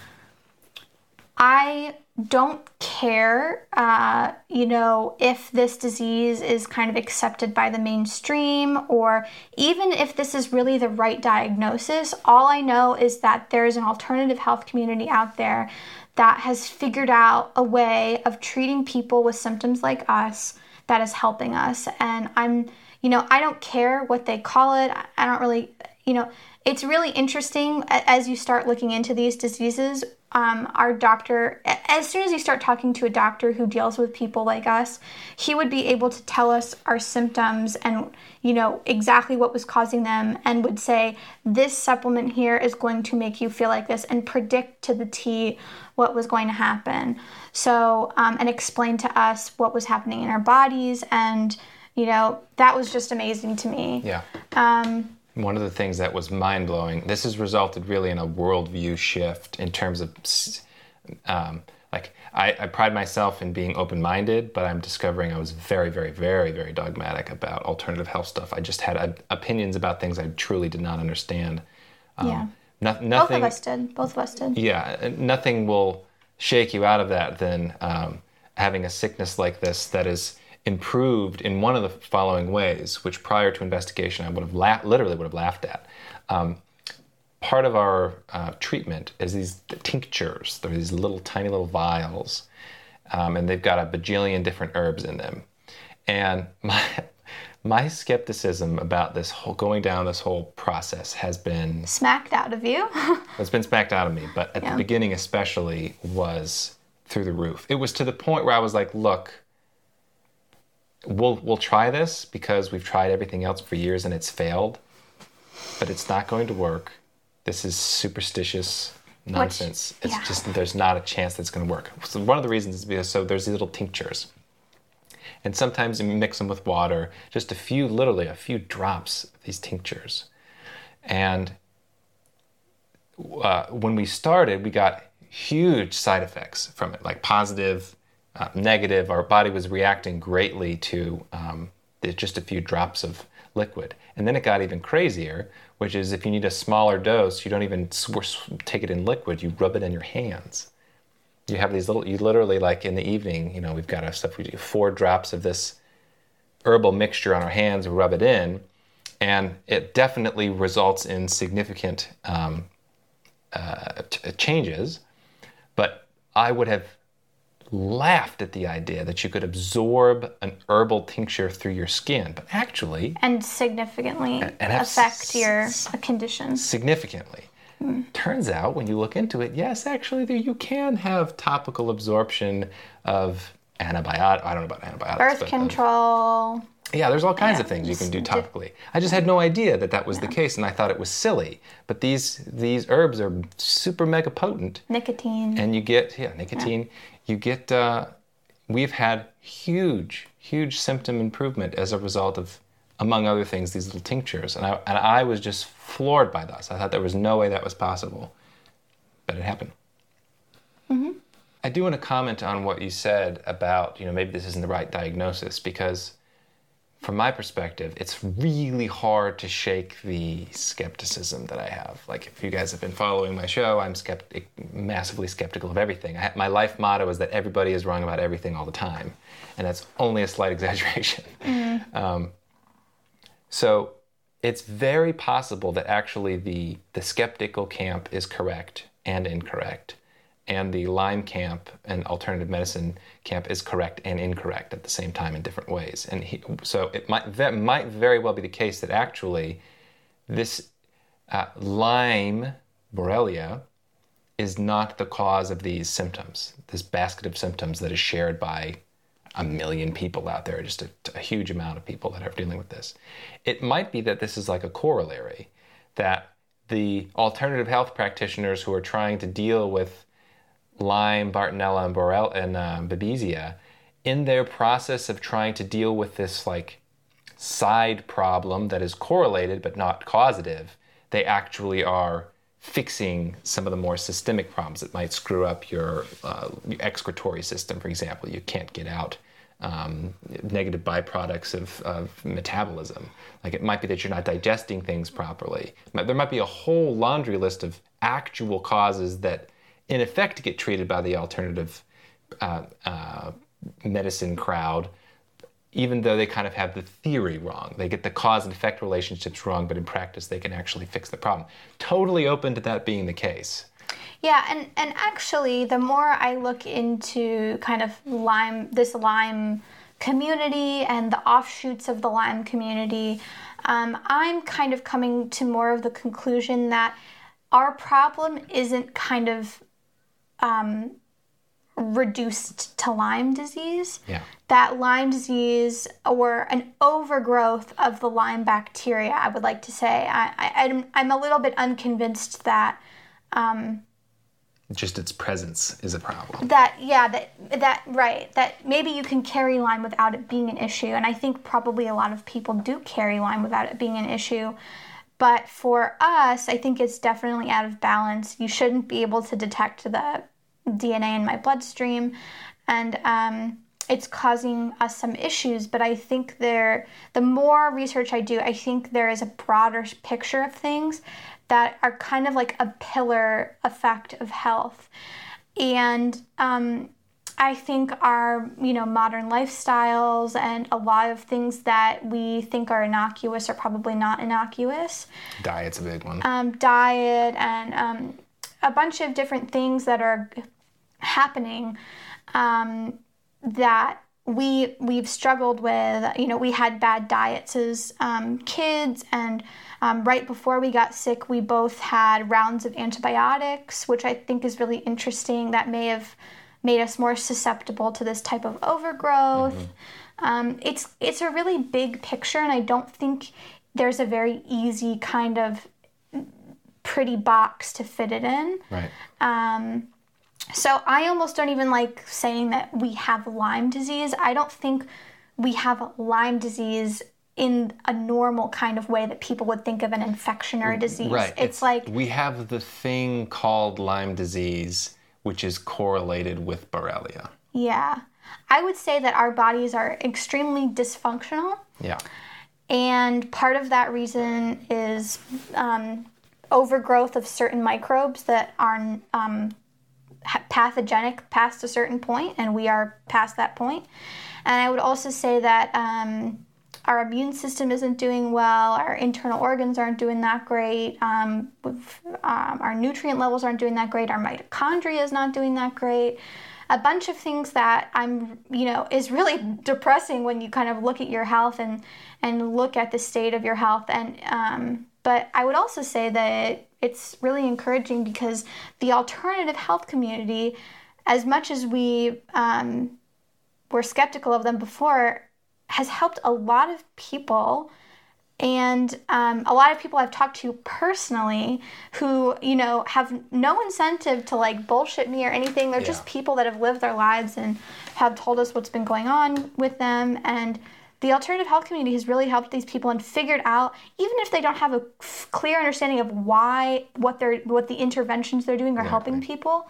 I don't care, uh, you know, if this disease is kind of accepted by the mainstream or even if this is really the right diagnosis. All I know is that there is an alternative health community out there that has figured out a way of treating people with symptoms like us that is helping us. And I'm, you know, I don't care what they call it. I don't really, you know, it's really interesting as you start looking into these diseases. Um, our doctor, as soon as you start talking to a doctor who deals with people like us, he would be able to tell us our symptoms and, you know, exactly what was causing them and would say, this supplement here is going to make you feel like this and predict to the T what was going to happen. So, um, and explain to us what was happening in our bodies. And, you know, that was just amazing to me. Yeah. Um, one of the things that was mind blowing. This has resulted really in a worldview shift in terms of, um, like, I, I, pride myself in being open minded, but I'm discovering I was very, very, very, very dogmatic about alternative health stuff. I just had uh, opinions about things I truly did not understand. Um, yeah. No, nothing, Both of us did. Both of us did. Yeah. Nothing will shake you out of that than um, having a sickness like this that is improved in one of the following ways, which prior to investigation I would have la- literally would have laughed at. Um, part of our uh, treatment is these tinctures. They're these little tiny little vials, um, and they've got a bajillion different herbs in them. And my my skepticism about this whole going down this whole process has been smacked out of you. it's been smacked out of me, but at yeah. the beginning especially was through the roof. It was to the point where I was like, look we'll we'll try this because we've tried everything else for years and it's failed, but it's not going to work. This is superstitious nonsense. Which, yeah. It's just there's not a chance that's going to work. So one of the reasons is because so there's these little tinctures, and sometimes you mix them with water, just a few, literally a few drops of these tinctures, and uh, when we started, we got huge side effects from it, like positive uh, negative. Our body was reacting greatly to um, just a few drops of liquid. And then it got even crazier, which is if you need a smaller dose, you don't even take it in liquid, you rub it in your hands. You have these little, you literally, like in the evening, you know, we've got our stuff, we do four drops of this herbal mixture on our hands, we rub it in, and it definitely results in significant um, uh, t- changes. But I would have laughed at the idea that you could absorb an herbal tincture through your skin, but actually. And significantly and, and affect your condition. Significantly. Hmm. Turns out, when you look into it, yes, actually, there you can have topical absorption of antibiotic. I don't know about antibiotics. Birth control. Of, yeah, there's all kinds yeah, of things you can do topically. I just had no idea that that was yeah. the case, and I thought it was silly. But these these herbs are super mega potent. Nicotine. And you get yeah nicotine. Yeah you get, uh, we've had huge, huge symptom improvement as a result of, among other things, these little tinctures. And I, and I was just floored by this. I thought there was no way that was possible, but it happened. Mm-hmm. I do want to comment on what you said about, you know, maybe this isn't the right diagnosis because from my perspective, it's really hard to shake the skepticism that I have. Like, if you guys have been following my show, I'm skeptic, massively skeptical of everything. I, my life motto is that everybody is wrong about everything all the time, and that's only a slight exaggeration. Mm-hmm. Um, so, it's very possible that actually the the skeptical camp is correct and incorrect, and the Lyme camp and alternative medicine camp is correct and incorrect at the same time in different ways. And he, so it might that might very well be the case that actually this uh, Lyme Borrelia is not the cause of these symptoms, this basket of symptoms that is shared by a million people out there, just a, a huge amount of people that are dealing with this. It might be that this is like a corollary, that the alternative health practitioners who are trying to deal with Lyme, Bartonella, and, Borrel- and uh, Babesia, in their process of trying to deal with this like side problem that is correlated but not causative, they actually are fixing some of the more systemic problems that might screw up your, uh, your excretory system, for example. You can't get out um, negative byproducts of, of, metabolism. Like it might be that you're not digesting things properly. There might be a whole laundry list of actual causes that in effect get treated by the alternative uh, uh, medicine crowd, even though they kind of have the theory wrong. They get the cause and effect relationships wrong, but in practice they can actually fix the problem. Totally open to that being the case. Yeah, and, and actually, the more I look into kind of Lyme, this Lyme community and the offshoots of the Lyme community, um, I'm kind of coming to more of the conclusion that our problem isn't kind of um, reduced to Lyme disease. Yeah. That Lyme disease or an overgrowth of the Lyme bacteria, I would like to say. I, I, I'm, I'm a little bit unconvinced that. Um, Just its presence is a problem. that yeah that that right that maybe you can carry Lyme without it being an issue and I think probably a lot of people do carry Lyme without it being an issue but for us I think it's definitely out of balance. You shouldn't be able to detect the DNA in my bloodstream. And um, it's causing us some issues. But I think there the more research I do I think there is a broader picture of things that are kind of like a pillar effect of health. And um, I think our you know modern lifestyles and a lot of things that we think are innocuous are probably not innocuous. Diet's a big one. Um, diet and um, a bunch of different things that are happening um, that we we've struggled with. You know, we had bad diets as um, kids, and um, right before we got sick, we both had rounds of antibiotics, which I think is really interesting. That may have made us more susceptible to this type of overgrowth. Um, it's it's a really big picture, and I don't think there's a very easy kind of pretty box to fit it in. right. Um, so I almost don't even like saying that we have Lyme disease. I don't think we have Lyme disease in a normal kind of way that people would think of an infection or a disease. Right. It's, like we have the thing called Lyme disease, which is correlated with Borrelia. yeah. I would say that our bodies are extremely dysfunctional. Yeah. And part of that reason is um, overgrowth of certain microbes that are um, pathogenic past a certain point, and we are past that point. And I would also say that um, our immune system isn't doing well, our internal organs aren't doing that great, um, um, our nutrient levels aren't doing that great, our mitochondria is not doing that great a bunch of things that I'm, you know, is really depressing when you kind of look at your health and and look at the state of your health. And um, but I would also say that it's really encouraging because the alternative health community, as much as we um, were skeptical of them before, has helped a lot of people and um, a lot of people I've talked to personally who you know have no incentive to like bullshit me or anything. They're just people that have lived their lives and have told us what's been going on with them. And the alternative health community has really helped these people and figured out, even if they don't have a clear understanding of why what they're what the interventions they're doing are helping people.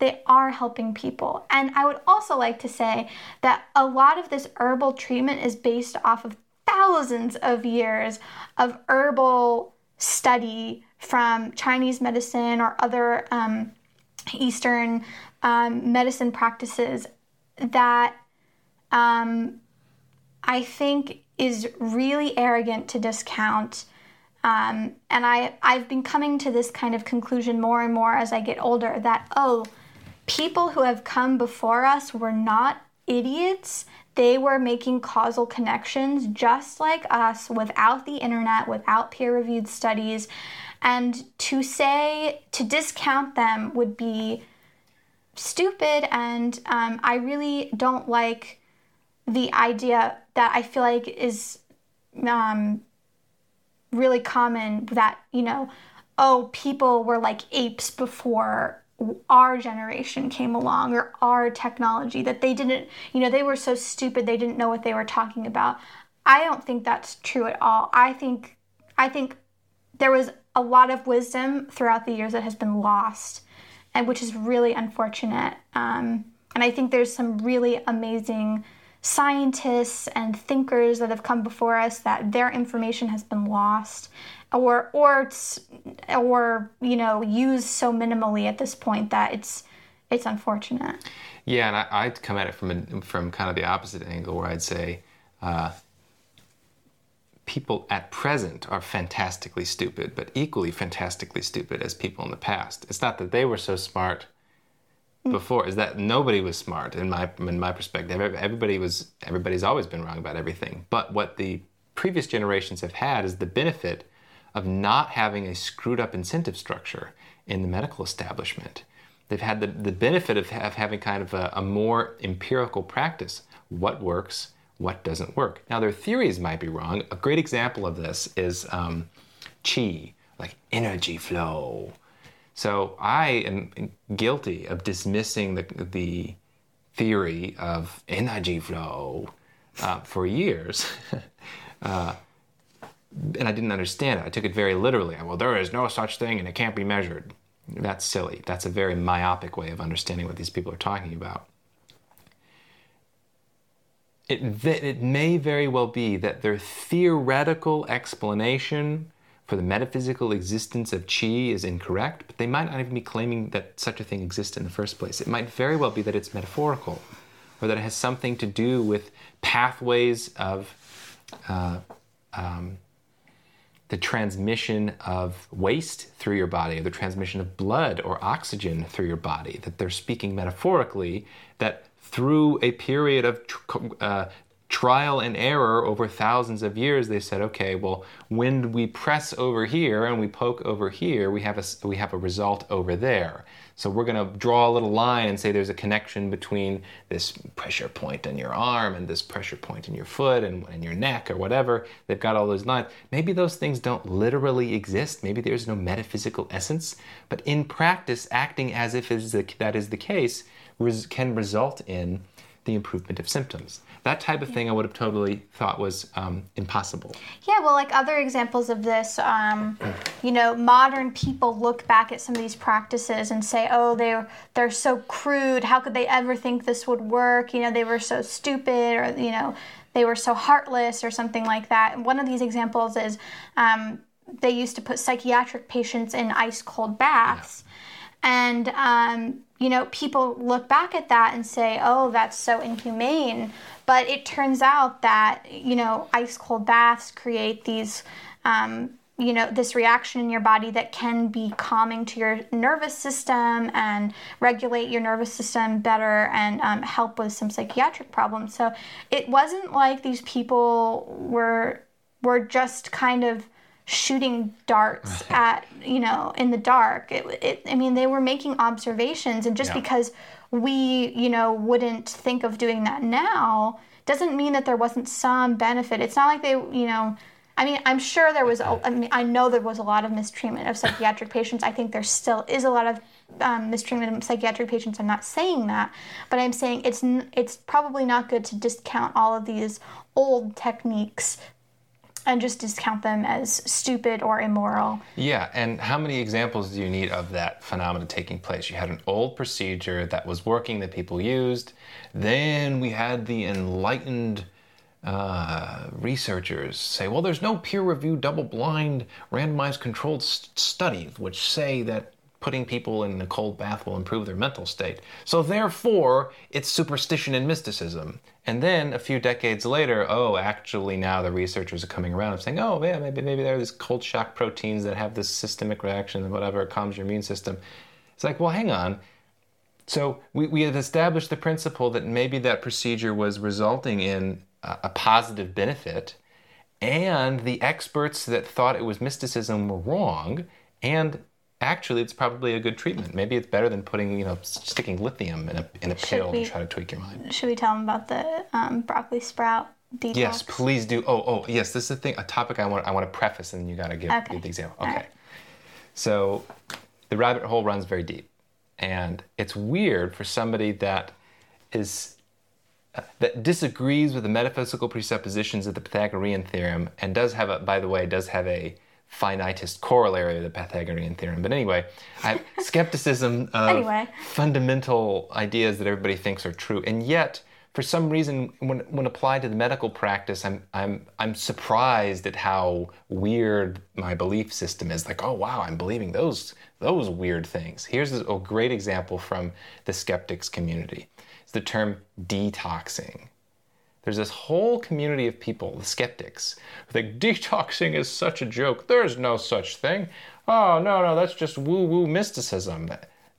They are helping people. And I would also like to say that a lot of this herbal treatment is based off of thousands of years of herbal study from Chinese medicine or other um, Eastern um, medicine practices that um, I think is really arrogant to discount. Um, and I, I've been coming to this kind of conclusion more and more as I get older that, oh, people who have come before us were not idiots. They were making causal connections just like us without the internet, without peer reviewed studies. And to say, to discount them would be stupid. And um, I really don't like the idea that I feel like is um, really common that, you know, oh, people were like apes before our generation came along or our technology that they didn't you know they were so stupid they didn't know what they were talking about. I don't think that's true at all. I think i think there was a lot of wisdom throughout the years that has been lost and which is really unfortunate. Um, and i think there's some really amazing scientists and thinkers that have come before us that their information has been lost or or it's- or you know used so minimally at this point that it's it's unfortunate Yeah, and I, I'd come at it from a, from kind of the opposite angle, where I'd say uh, people at present are fantastically stupid, but equally fantastically stupid as people in the past. It's not that they were so smart before is that nobody was smart in my in my perspective. Everybody was everybody's always been wrong about everything. But what the previous generations have had is the benefit of not having a screwed up incentive structure in the medical establishment. They've had the, the benefit of, of having kind of a, a more empirical practice. What works, what doesn't work. Now, their theories might be wrong. A great example of this is um, chi, like energy flow. So I am guilty of dismissing the, the theory of energy flow uh, for years. uh, and I didn't understand it. I took it very literally. Well, there is no such thing and it can't be measured. That's silly. That's a very myopic way of understanding what these people are talking about. It, it may very well be that their theoretical explanation for the metaphysical existence of chi is incorrect, but they might not even be claiming that such a thing exists in the first place. It might very well be that it's metaphorical, or that it has something to do with pathways of uh, um, the transmission of waste through your body, or the transmission of blood or oxygen through your body, that they're speaking metaphorically, that through a period of uh, trial and error over thousands of years, they said, okay, well, when we press over here and we poke over here, we have a, we have a result over there. So we're going to draw a little line and say there's a connection between this pressure point in your arm and this pressure point in your foot and in your neck or whatever. They've got all those lines. Maybe those things don't literally exist. Maybe there's no metaphysical essence. But in practice, acting as if is the, that is the case res- can result in the improvement of symptoms that type of thing I would have totally thought was um, impossible. Yeah, well, like other examples of this, um, you know, modern people look back at some of these practices and say, "Oh, they're they're so crude. How could they ever think this would work? You know, they were so stupid, or you know, they were so heartless, or something like that." And one of these examples is um, they used to put psychiatric patients in ice cold baths. Yeah. And um, you know, people look back at that and say, "Oh, that's so inhumane." But it turns out that, you know, ice cold baths create these, um, you know, this reaction in your body that can be calming to your nervous system and regulate your nervous system better and um, help with some psychiatric problems. So it wasn't like these people were were just kind of shooting darts at you know in the dark it, it, i mean they were making observations and just yeah. because we, you know, wouldn't think of doing that now doesn't mean that there wasn't some benefit. It's not like they, you know, I mean, I'm sure there was, a, I mean, I know there was a lot of mistreatment of psychiatric patients. I think there still is a lot of um, mistreatment of psychiatric patients. I'm not saying that, but I'm saying it's it's probably not good to discount all of these old techniques and just discount them as stupid or immoral. Yeah, and how many examples do you need of that phenomenon taking place? You had an old procedure that was working that people used, then we had the enlightened uh, researchers say, well, there's no peer reviewed, double blind, randomized controlled st- studies which say that putting people in a cold bath will improve their mental state. So therefore, it's superstition and mysticism. And then a few decades later, oh, actually now the researchers are coming around and saying, oh, yeah, maybe maybe there are these cold shock proteins that have this systemic reaction and whatever calms your immune system. It's like, well, hang on. So we, we have established the principle that maybe that procedure was resulting in a, a positive benefit, and the experts that thought it was mysticism were wrong, and actually it's probably a good treatment. Maybe it's better than putting, you know, sticking lithium in a, in a pill we, to try to tweak your mind. Should we tell them about the um, broccoli sprout detox? Yes, please do. Oh, oh, yes, this is a thing, a topic I want, I want to preface, and then you got to give, okay. give, the example. Okay. Right. So the rabbit hole runs very deep. And it's weird for somebody that is uh, that disagrees with the metaphysical presuppositions of the Pythagorean theorem and does have a by the way does have a finitist corollary of the Pythagorean theorem. But anyway, I skepticism of anyway. fundamental ideas that everybody thinks are true. And yet, for some reason, when, when applied to the medical practice, I'm, I'm, I'm surprised at how weird my belief system is. Like, oh, wow, I'm believing those, those weird things. Here's a great example from the skeptics community. It's the term detoxing. There's this whole community of people, the skeptics, who think detoxing is such a joke. There's no such thing. Oh, no, no, that's just woo woo mysticism.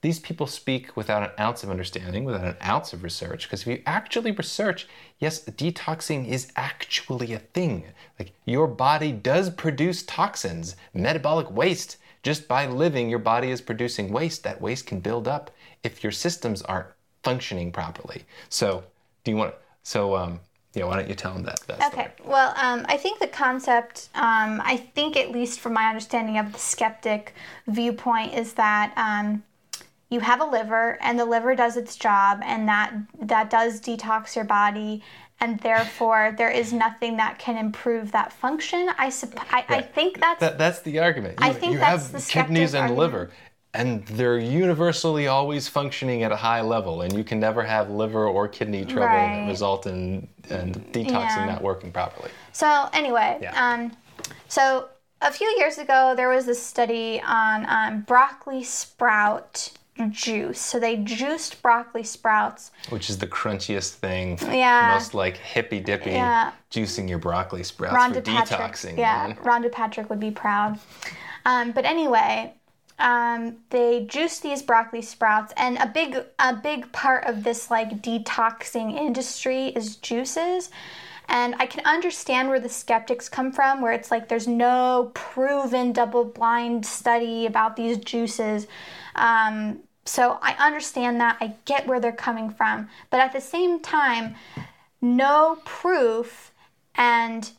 these people speak without an ounce of understanding, without an ounce of research. Because if you actually research, yes, detoxing is actually a thing. Like your body does produce toxins, metabolic waste. Just by living, your body is producing waste. That waste can build up if your systems aren't functioning properly. So, do you want? So, um, yeah, why don't you tell them that? that okay. Story? Well, um, I think the concept, um, I think at least from my understanding of the skeptic viewpoint, is that um, you have a liver, and the liver does its job, and that that does detox your body, and therefore there is nothing that can improve that function. I supp- I, right. I think that's that, that's the argument. You, I think you that's have the kidneys and argument. liver and they're universally always functioning at a high level and you can never have liver or kidney trouble right. result in and detoxing yeah. not working properly so anyway yeah. um, so a few years ago there was this study on um, broccoli sprout juice so they juiced broccoli sprouts which is the crunchiest thing yeah most like hippy dippy yeah. juicing your broccoli sprouts Rhonda for Patrick, detoxing yeah man. Rhonda Patrick would be proud um, but anyway um, they juice these broccoli sprouts and a big a big part of this like detoxing industry is juices. And i can understand where the skeptics come from where it's like there's no proven double blind study about these juices. Um, so i understand that i get where they're coming from but at the same time no proof and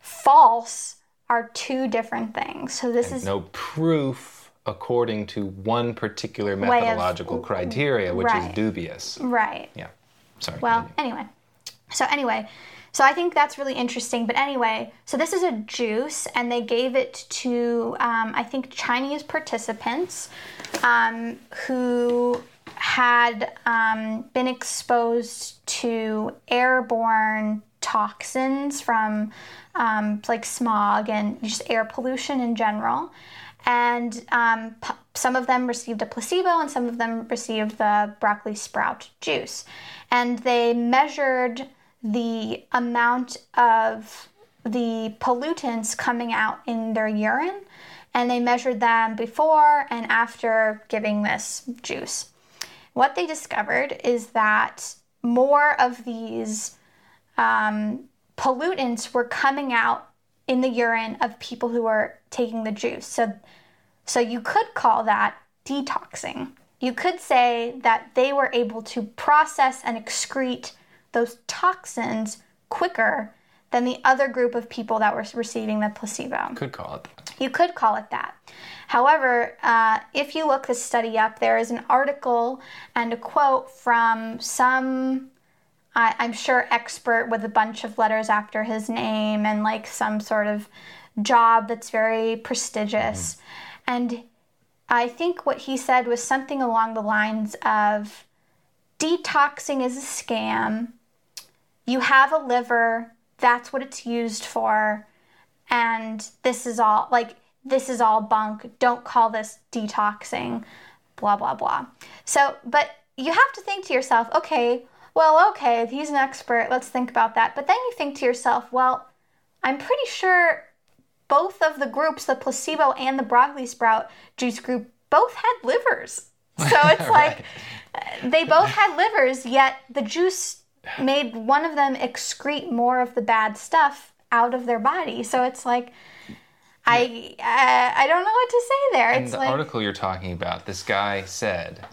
false are two different things. So this and is no proof according to one particular methodological of, criteria, which right. is dubious. Right. Yeah. Sorry. Well, anyway. So, anyway, so I think that's really interesting. But anyway, so this is a juice, and they gave it to, um, I think, Chinese participants um, who had um, been exposed to airborne toxins from um, like smog and just air pollution in general and um, p- some of them received a placebo and some of them received the broccoli sprout juice. And they measured the amount of the pollutants coming out in their urine and they measured them before and after giving this juice. What they discovered is that more of these um, pollutants were coming out in the urine of people who are taking the juice. So, so you could call that detoxing. You could say that they were able to process and excrete those toxins quicker than the other group of people that were receiving the placebo. Could call it that. You could call it that. However, uh, if you look this study up, there is an article and a quote from some I, I'm sure expert with a bunch of letters after his name and like some sort of job that's very prestigious. Mm-hmm. And I think what he said was something along the lines of detoxing is a scam. You have a liver, that's what it's used for. And this is all like, this is all bunk. Don't call this detoxing, blah, blah, blah. So, but you have to think to yourself, okay, well, okay, if he's an expert, let's think about that. But then you think to yourself, well, I'm pretty sure both of the groups, the placebo and the broccoli sprout juice group, both had livers. So it's like they both had livers, yet the juice made one of them excrete more of the bad stuff out of their body. So it's like, I uh, I don't know what to say there. In the like, article you're talking about, this guy said,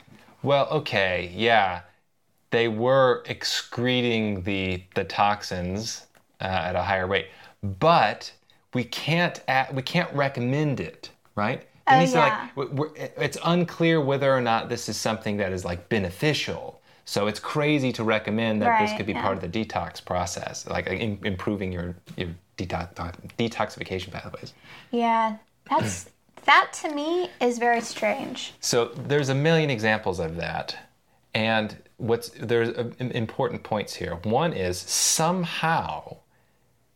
"Well, okay, yeah, they were excreting the the toxins uh, at a higher rate, but we can't we can't recommend it, right? Oh, And he said, yeah. like, it's unclear whether or not this is something that is like beneficial. So it's crazy to recommend that this could be yeah. part of the detox process, like in, improving your your detox, detoxification pathways. yeah, that's that to me is very strange. So there's a million examples of that, and what's there's uh, im- important points here. One is somehow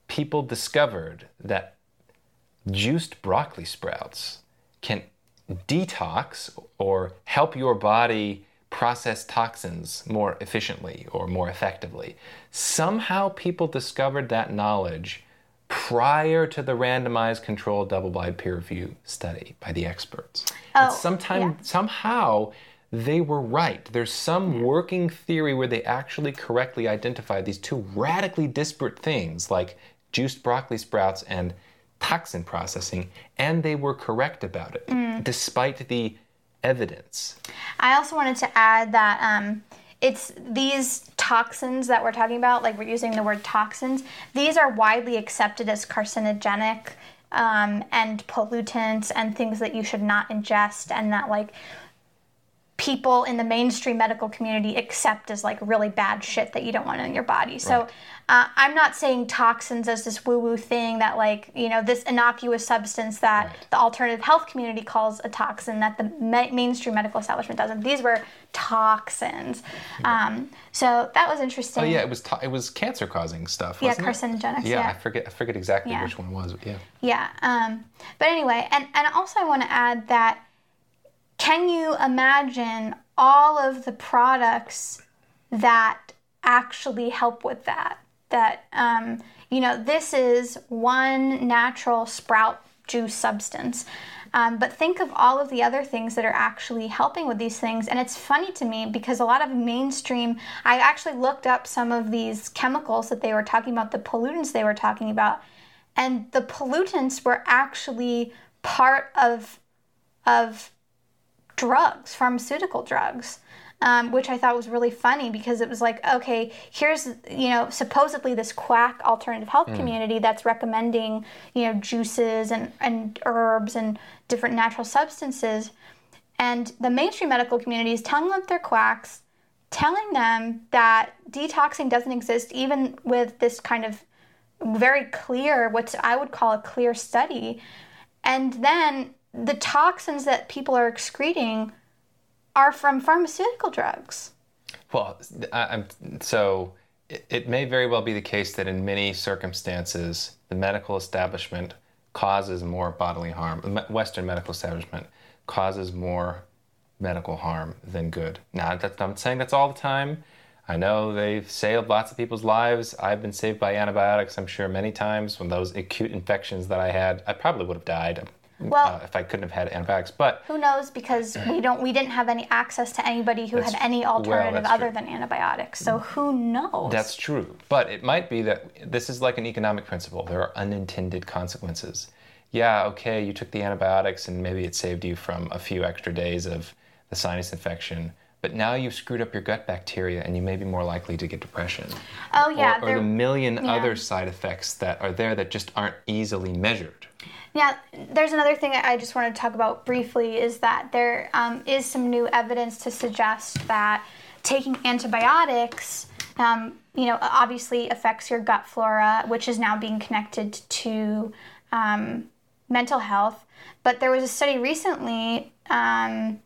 people discovered that juiced broccoli sprouts can detox or help your body process toxins more efficiently or more effectively. Somehow people discovered that knowledge prior to the randomized controlled double-blind peer review study by the experts. Oh, and sometime yeah. somehow they were right. There's some working theory where they actually correctly identified these two radically disparate things, like juiced broccoli sprouts and toxin processing, and they were correct about it, despite the evidence. I also wanted to add that um, it's these toxins that we're talking about, like we're using the word toxins, these are widely accepted as carcinogenic um, and pollutants and things that you should not ingest and that, like, people in the mainstream medical community accept as like really bad shit that you don't want in your body. So Right. Uh, I'm not saying toxins as this woo woo thing that like you know this innocuous substance that Right. the alternative health community calls a toxin that the ma- mainstream medical establishment doesn't. These were toxins. Um, so that was interesting. Oh yeah, it was to- it was cancer causing stuff. Yeah, carcinogenics, Yeah, yeah. I forget I forget exactly Yeah. which one it was. But yeah. Yeah. Um, but anyway, and, and also I want to add that can you imagine all of the products that actually help with that? That, um, you know, this is one natural sprout juice substance. Um, but think of all of the other things that are actually helping with these things. And it's funny to me because a lot of mainstream, I actually looked up some of these chemicals that they were talking about, the pollutants they were talking about, and the pollutants were actually part of of drugs, pharmaceutical drugs, um, which I thought was really funny because it was like, okay, here's you know supposedly this quack alternative health community that's recommending you know juices and and herbs and different natural substances, and the mainstream medical community is telling them they're quacks, telling them that detoxing doesn't exist even with this kind of very clear, what I would call a clear study. And then the toxins that people are excreting are from pharmaceutical drugs. Well, I, so it, it may very well be the case that in many circumstances, the medical establishment causes more bodily harm. The Western medical establishment causes more medical harm than good. Now, that's, I'm not saying that's all the time. I know they've saved lots of people's lives. I've been saved by antibiotics, I'm sure, many times. When those acute infections that I had, I probably would have died Well- uh, if I couldn't have had antibiotics. But Who knows? Because we don't, we didn't have any access to anybody who had any alternative that's other true. than antibiotics. So who knows? That's true. But it might be that this is like an economic principle. There are unintended consequences. Yeah, okay, you took the antibiotics and maybe it saved you from a few extra days of the sinus infection. But now you've screwed up your gut bacteria and you may be more likely to get depression. oh yeah, or, or the million yeah. other side effects that are there that just aren't easily measured. Yeah, there's another thing I just want to talk about briefly is that there um, is some new evidence to suggest that taking antibiotics, um, you know, obviously affects your gut flora, which is now being connected to um, mental health. But there was a study recently um,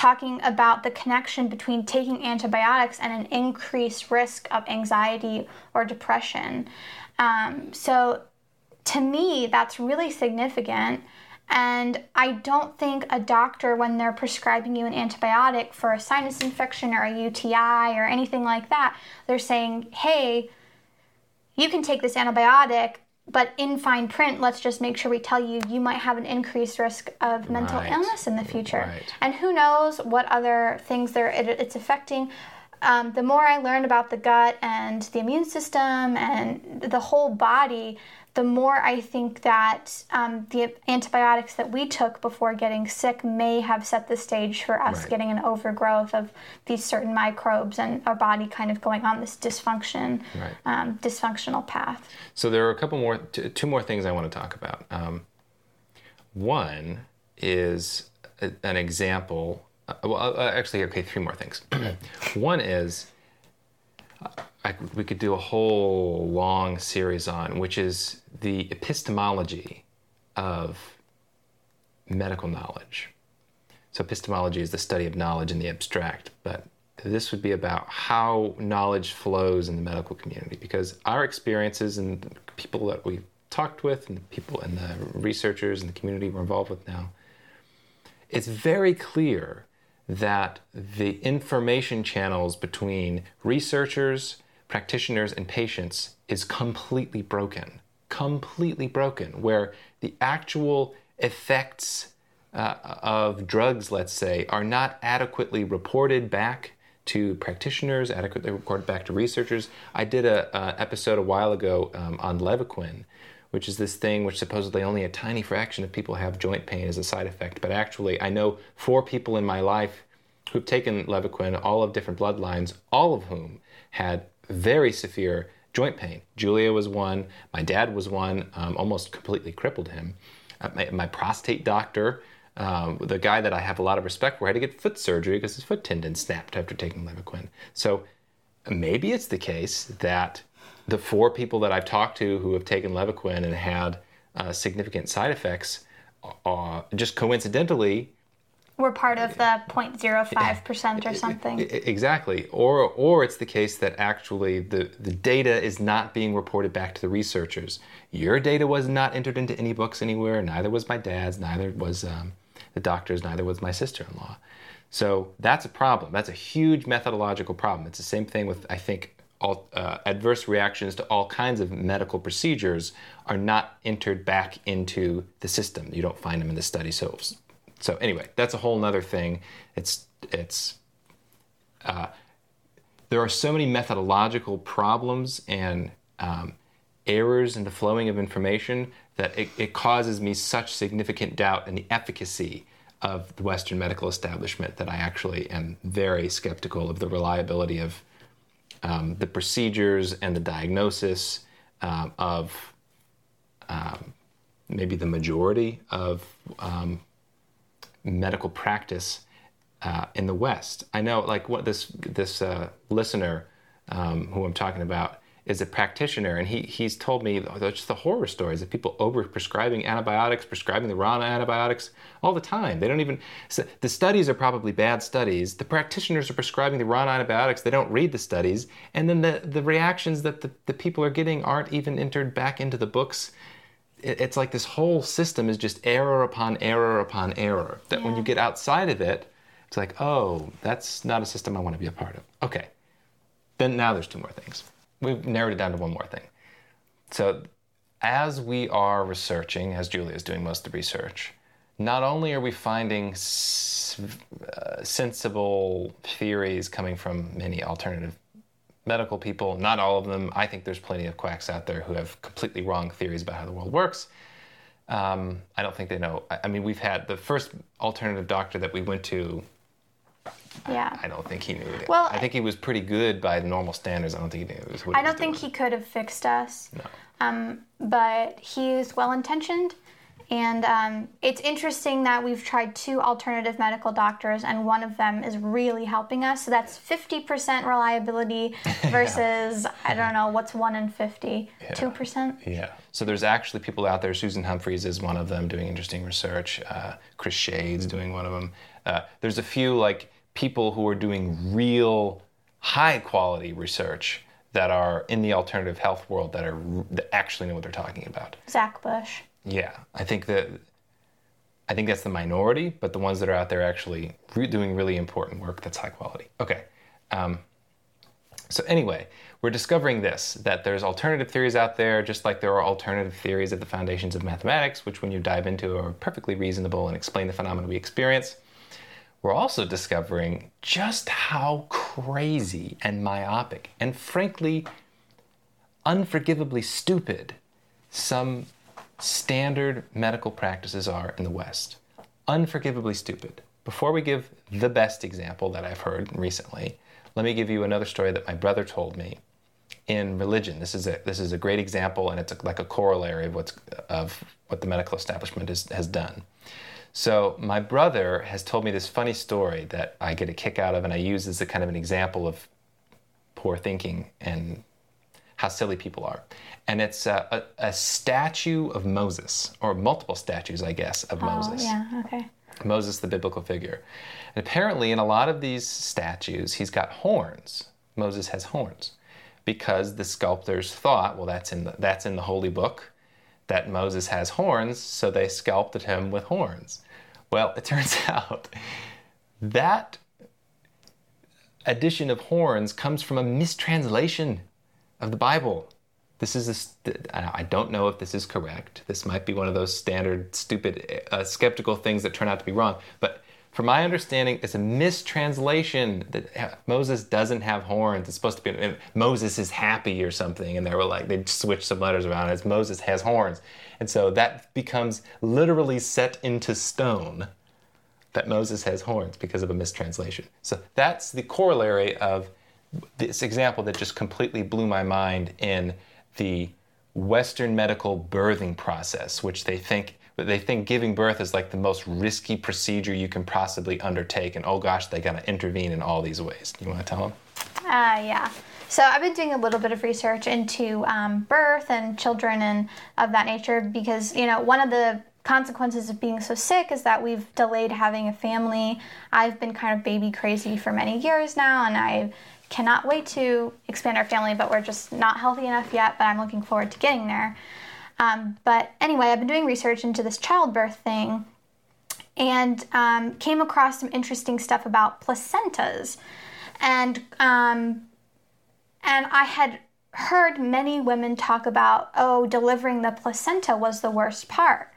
talking about the connection between taking antibiotics and an increased risk of anxiety or depression. Um, so to me, that's really significant. And I don't think a doctor, when they're prescribing you an antibiotic for a sinus infection or a UTI or anything like that, they're saying, hey, you can take this antibiotic, but in fine print, let's just make sure we tell you you might have an increased risk of mental Right. illness in the future. Right. And who knows what other things there it, it's affecting. Um, the more I learn about the gut and the immune system and the whole body, the more I think that um, the antibiotics that we took before getting sick may have set the stage for us Right. getting an overgrowth of these certain microbes and our body kind of going on this dysfunction, Right. um, dysfunctional path. So there are a couple more, t- two more things I want to talk about. Um, one is a, an example. Uh, well, uh, actually, okay, three more things. one is I, we could do a whole long series on, which is the epistemology of medical knowledge. So, epistemology is the study of knowledge in the abstract, but this would be about how knowledge flows in the medical community because our experiences and people that we've talked with and the people and the researchers and the community we're involved with now, it's very clear that the information channels between researchers, practitioners, and patients is completely broken. Completely broken, where the actual effects uh, of drugs, let's say, are not adequately reported back to practitioners, adequately reported back to researchers. I did a, a episode a while ago um, on Levaquin, which is this thing which supposedly only a tiny fraction of people have joint pain as a side effect. But actually, I know four people in my life who've taken Levaquin, all of different bloodlines, all of whom had very severe joint pain. Julia was one, my dad was one, um, almost completely crippled him. Uh, my, my, prostate doctor, um, the guy that I have a lot of respect for, had to get foot surgery because his foot tendon snapped after taking Levaquin. So maybe it's the case that the four people that I've talked to who have taken Levaquin and had uh, significant side effects, uh, just coincidentally, we're part of the 0.05% or something. Exactly. Or or it's the case that actually the, the data is not being reported back to the researchers. Your data was not entered into any books anywhere, neither was my dad's, neither was um, the doctor's, neither was my sister-in-law. So that's a problem. That's a huge methodological problem. It's the same thing with, I think, all, uh, adverse reactions to all kinds of medical procedures are not entered back into the system. You don't find them in the study. So so anyway, that's a whole other thing. It's it's uh, there are so many methodological problems and um, errors in the flowing of information that it, it, causes me such significant doubt in the efficacy of the Western medical establishment that I actually am very skeptical of the reliability of um, the procedures and the diagnosis um, of um, maybe the majority of um, medical practice uh, in the West. I know, like, what this this uh, listener um, who I'm talking about is a practitioner, and he he's told me just the horror stories of people over prescribing antibiotics, prescribing the wrong antibiotics all the time. They don't even. So the studies are probably bad studies. The practitioners are prescribing the wrong antibiotics. They don't read the studies, and then the the reactions that the, the people are getting aren't even entered back into the books it's like this whole system is just error upon error upon error. That yeah. when you get outside of it, it's like, oh, that's not a system I want to be a part of. Okay. Then now there's two more things. We've narrowed it down to one more thing. So as we are researching, as Julia is doing most of the research, not only are we finding s- uh, sensible theories coming from many alternative medical people, not all of them. I think there's plenty of quacks out there who have completely wrong theories about how the world works. Um, I don't think they know. I, I, mean, we've had the first alternative doctor that we went to. Yeah. I, I don't think he knew. It. Well, I think he was pretty good by normal standards. I don't think he knew. What I don't think doing. he could have fixed us. No. Um, but he's well intentioned and um, it's interesting that we've tried two alternative medical doctors, and one of them is really helping us. So that's 50% reliability versus, yeah. I don't know, what's one in 50? Yeah. 2%? Yeah. So there's actually people out there. Susan Humphries is one of them doing interesting research. Uh, Chris Shade's doing one of them. Uh, there's a few like people who are doing real high quality research that are in the alternative health world that are that actually know what they're talking about. Zach Bush. Yeah, I think that I think that's the minority, but the ones that are out there actually re- doing really important work that's high quality. Okay. Um, so anyway, we're discovering this that there's alternative theories out there, just like there are alternative theories at the foundations of mathematics, which when you dive into are perfectly reasonable and explain the phenomena we experience. We're also discovering just how crazy and myopic and frankly unforgivably stupid some standard medical practices are in the West. Unforgivably stupid. Before we give the best example that I've heard recently, let me give you another story that my brother told me in religion. This is a this is a great example, and it's a, like a corollary of what's of what the medical establishment is, has done. So my brother has told me this funny story that I get a kick out of, and I use as a kind of an example of poor thinking and how silly people are. And it's a, a, a statue of Moses, or multiple statues, I guess, of oh, Moses. Yeah, okay. Moses, the biblical figure. And apparently, in a lot of these statues, he's got horns. Moses has horns because the sculptors thought, well, that's in the, that's in the holy book that Moses has horns, so they sculpted him with horns. Well, it turns out that addition of horns comes from a mistranslation of the Bible. this is a, st- I don't know if this is correct. This might be one of those standard, stupid, uh, skeptical things that turn out to be wrong. But from my understanding, it's a mistranslation that Moses doesn't have horns. It's supposed to be Moses is happy or something, and they were like they switched some letters around. As Moses has horns, and so that becomes literally set into stone that Moses has horns because of a mistranslation. So that's the corollary of this example that just completely blew my mind in the Western medical birthing process, which they think they think giving birth is like the most risky procedure you can possibly undertake, and oh gosh, they gotta intervene in all these ways. Do you want to tell them? Uh, yeah. So I've been doing a little bit of research into um, birth and children and of that nature because you know one of the consequences of being so sick is that we've delayed having a family. I've been kind of baby crazy for many years now, and I cannot wait to expand our family, but we're just not healthy enough yet. But I'm looking forward to getting there. Um, but anyway, I've been doing research into this childbirth thing and um, came across some interesting stuff about placentas. And um, and I had heard many women talk about, oh, delivering the placenta was the worst part.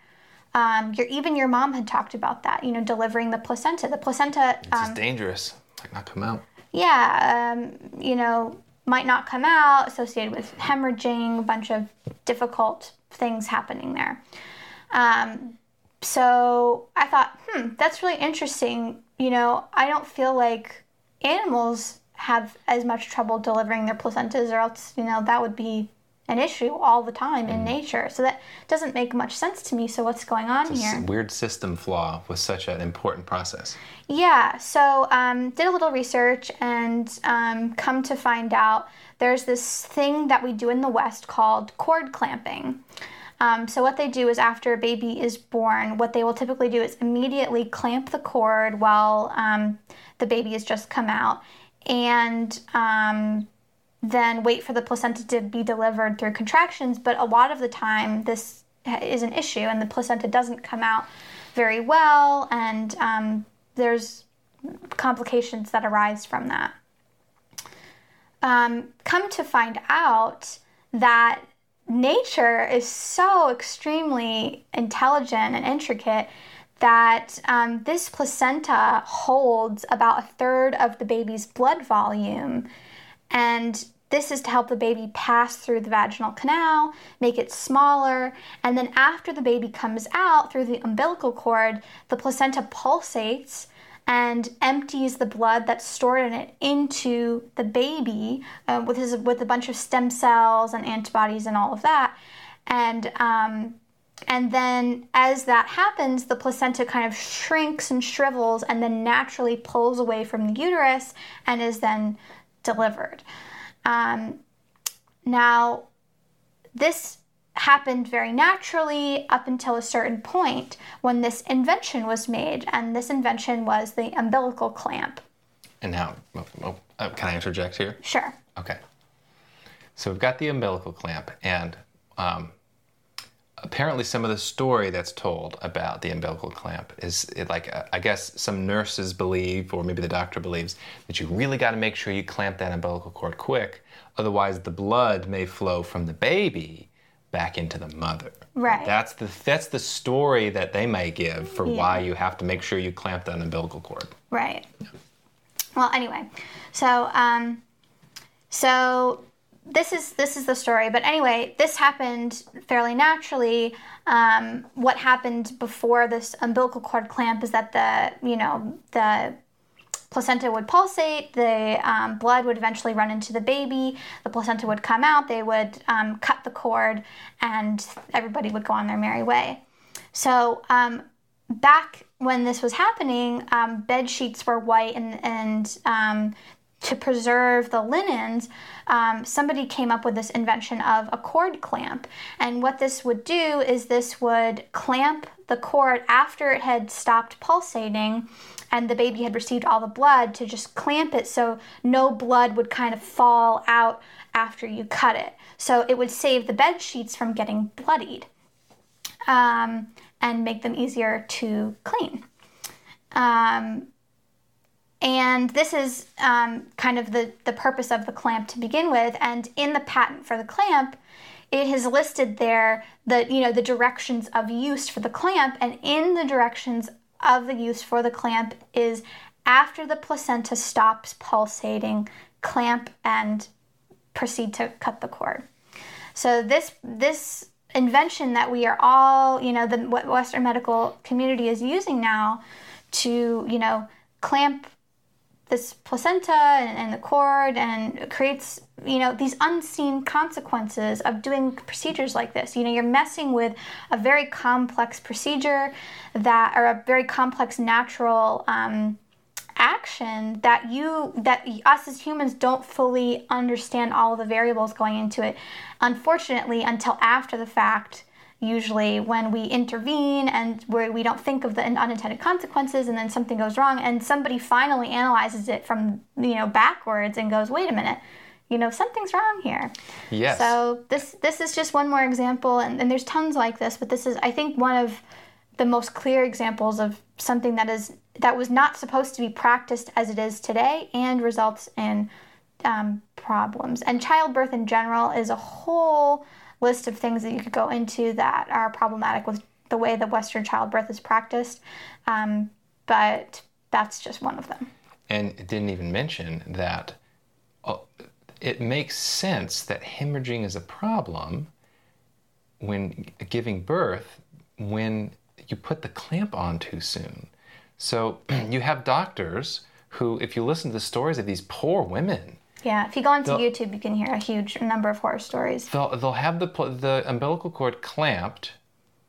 Um, your, even your mom had talked about that, you know, delivering the placenta. The placenta. It's um, dangerous. Like not come out yeah, um, you know, might not come out, associated with hemorrhaging, a bunch of difficult things happening there. Um, so I thought, hmm, that's really interesting. You know, I don't feel like animals have as much trouble delivering their placentas, or else, you know, that would be an issue all the time in mm. nature. So that doesn't make much sense to me. So what's going on it's here? weird system flaw with such an important process. Yeah. So um, did a little research and um, come to find out there's this thing that we do in the West called cord clamping. Um, so what they do is after a baby is born, what they will typically do is immediately clamp the cord while um, the baby has just come out, and um, then wait for the placenta to be delivered through contractions. But a lot of the time, this is an issue, and the placenta doesn't come out very well, and um, there's complications that arise from that. Um, come to find out that nature is so extremely intelligent and intricate that um, this placenta holds about a third of the baby's blood volume. And this is to help the baby pass through the vaginal canal, make it smaller, and then after the baby comes out through the umbilical cord, the placenta pulsates and empties the blood that's stored in it into the baby uh, with his, with a bunch of stem cells and antibodies and all of that, and um, and then as that happens, the placenta kind of shrinks and shrivels and then naturally pulls away from the uterus and is then delivered. Um, now, this happened very naturally up until a certain point when this invention was made, and this invention was the umbilical clamp. And now, oh, oh, uh, can I interject here? Sure. Okay. So we've got the umbilical clamp, and um, apparently some of the story that's told about the umbilical clamp is it like uh, i guess some nurses believe or maybe the doctor believes that you really got to make sure you clamp that umbilical cord quick otherwise the blood may flow from the baby back into the mother. Right. That's the that's the story that they may give for yeah. why you have to make sure you clamp that umbilical cord. Right. Well anyway so um so this is this is the story. But anyway, this happened fairly naturally. Um, what happened before this umbilical cord clamp is that the you know the placenta would pulsate, the um, blood would eventually run into the baby, the placenta would come out, they would um, cut the cord, and everybody would go on their merry way. So um, back when this was happening, um, bed sheets were white and, and um, to preserve the linens, um, somebody came up with this invention of a cord clamp. And what this would do is this would clamp the cord after it had stopped pulsating and the baby had received all the blood to just clamp it so no blood would kind of fall out after you cut it. So it would save the bed sheets from getting bloodied um, and make them easier to clean. Um, and this is um, kind of the, the purpose of the clamp to begin with. And in the patent for the clamp, it has listed there the you know the directions of use for the clamp and in the directions of the use for the clamp is after the placenta stops pulsating clamp and proceed to cut the cord so this this invention that we are all you know the western medical community is using now to you know clamp this placenta and, and, the cord and creates you know these unseen consequences of doing procedures like this. You know you're messing with a very complex procedure that or a very complex natural um, action that you that us as humans don't fully understand all the variables going into it unfortunately until after the fact usually when we intervene and where we don't think of the unintended consequences and then something goes wrong and somebody finally analyzes it from you know backwards and goes wait a minute. You know something's wrong here. Yes. So this this is just one more example and, and there's tons like this but this is i think one of the most clear examples of something that is that was not supposed to be practiced as it is today and results in um, problems. And childbirth in general is a whole list of things that you could go into that are problematic with the way that Western childbirth is practiced. Um, but that's just one of them. And it didn't even mention that uh, it makes sense that hemorrhaging is a problem when giving birth when you put the clamp on too soon. So you have doctors who, if you listen to the stories of these poor women yeah, if you go onto YouTube, you can hear a huge number of horror stories. They'll, they'll have the, the umbilical cord clamped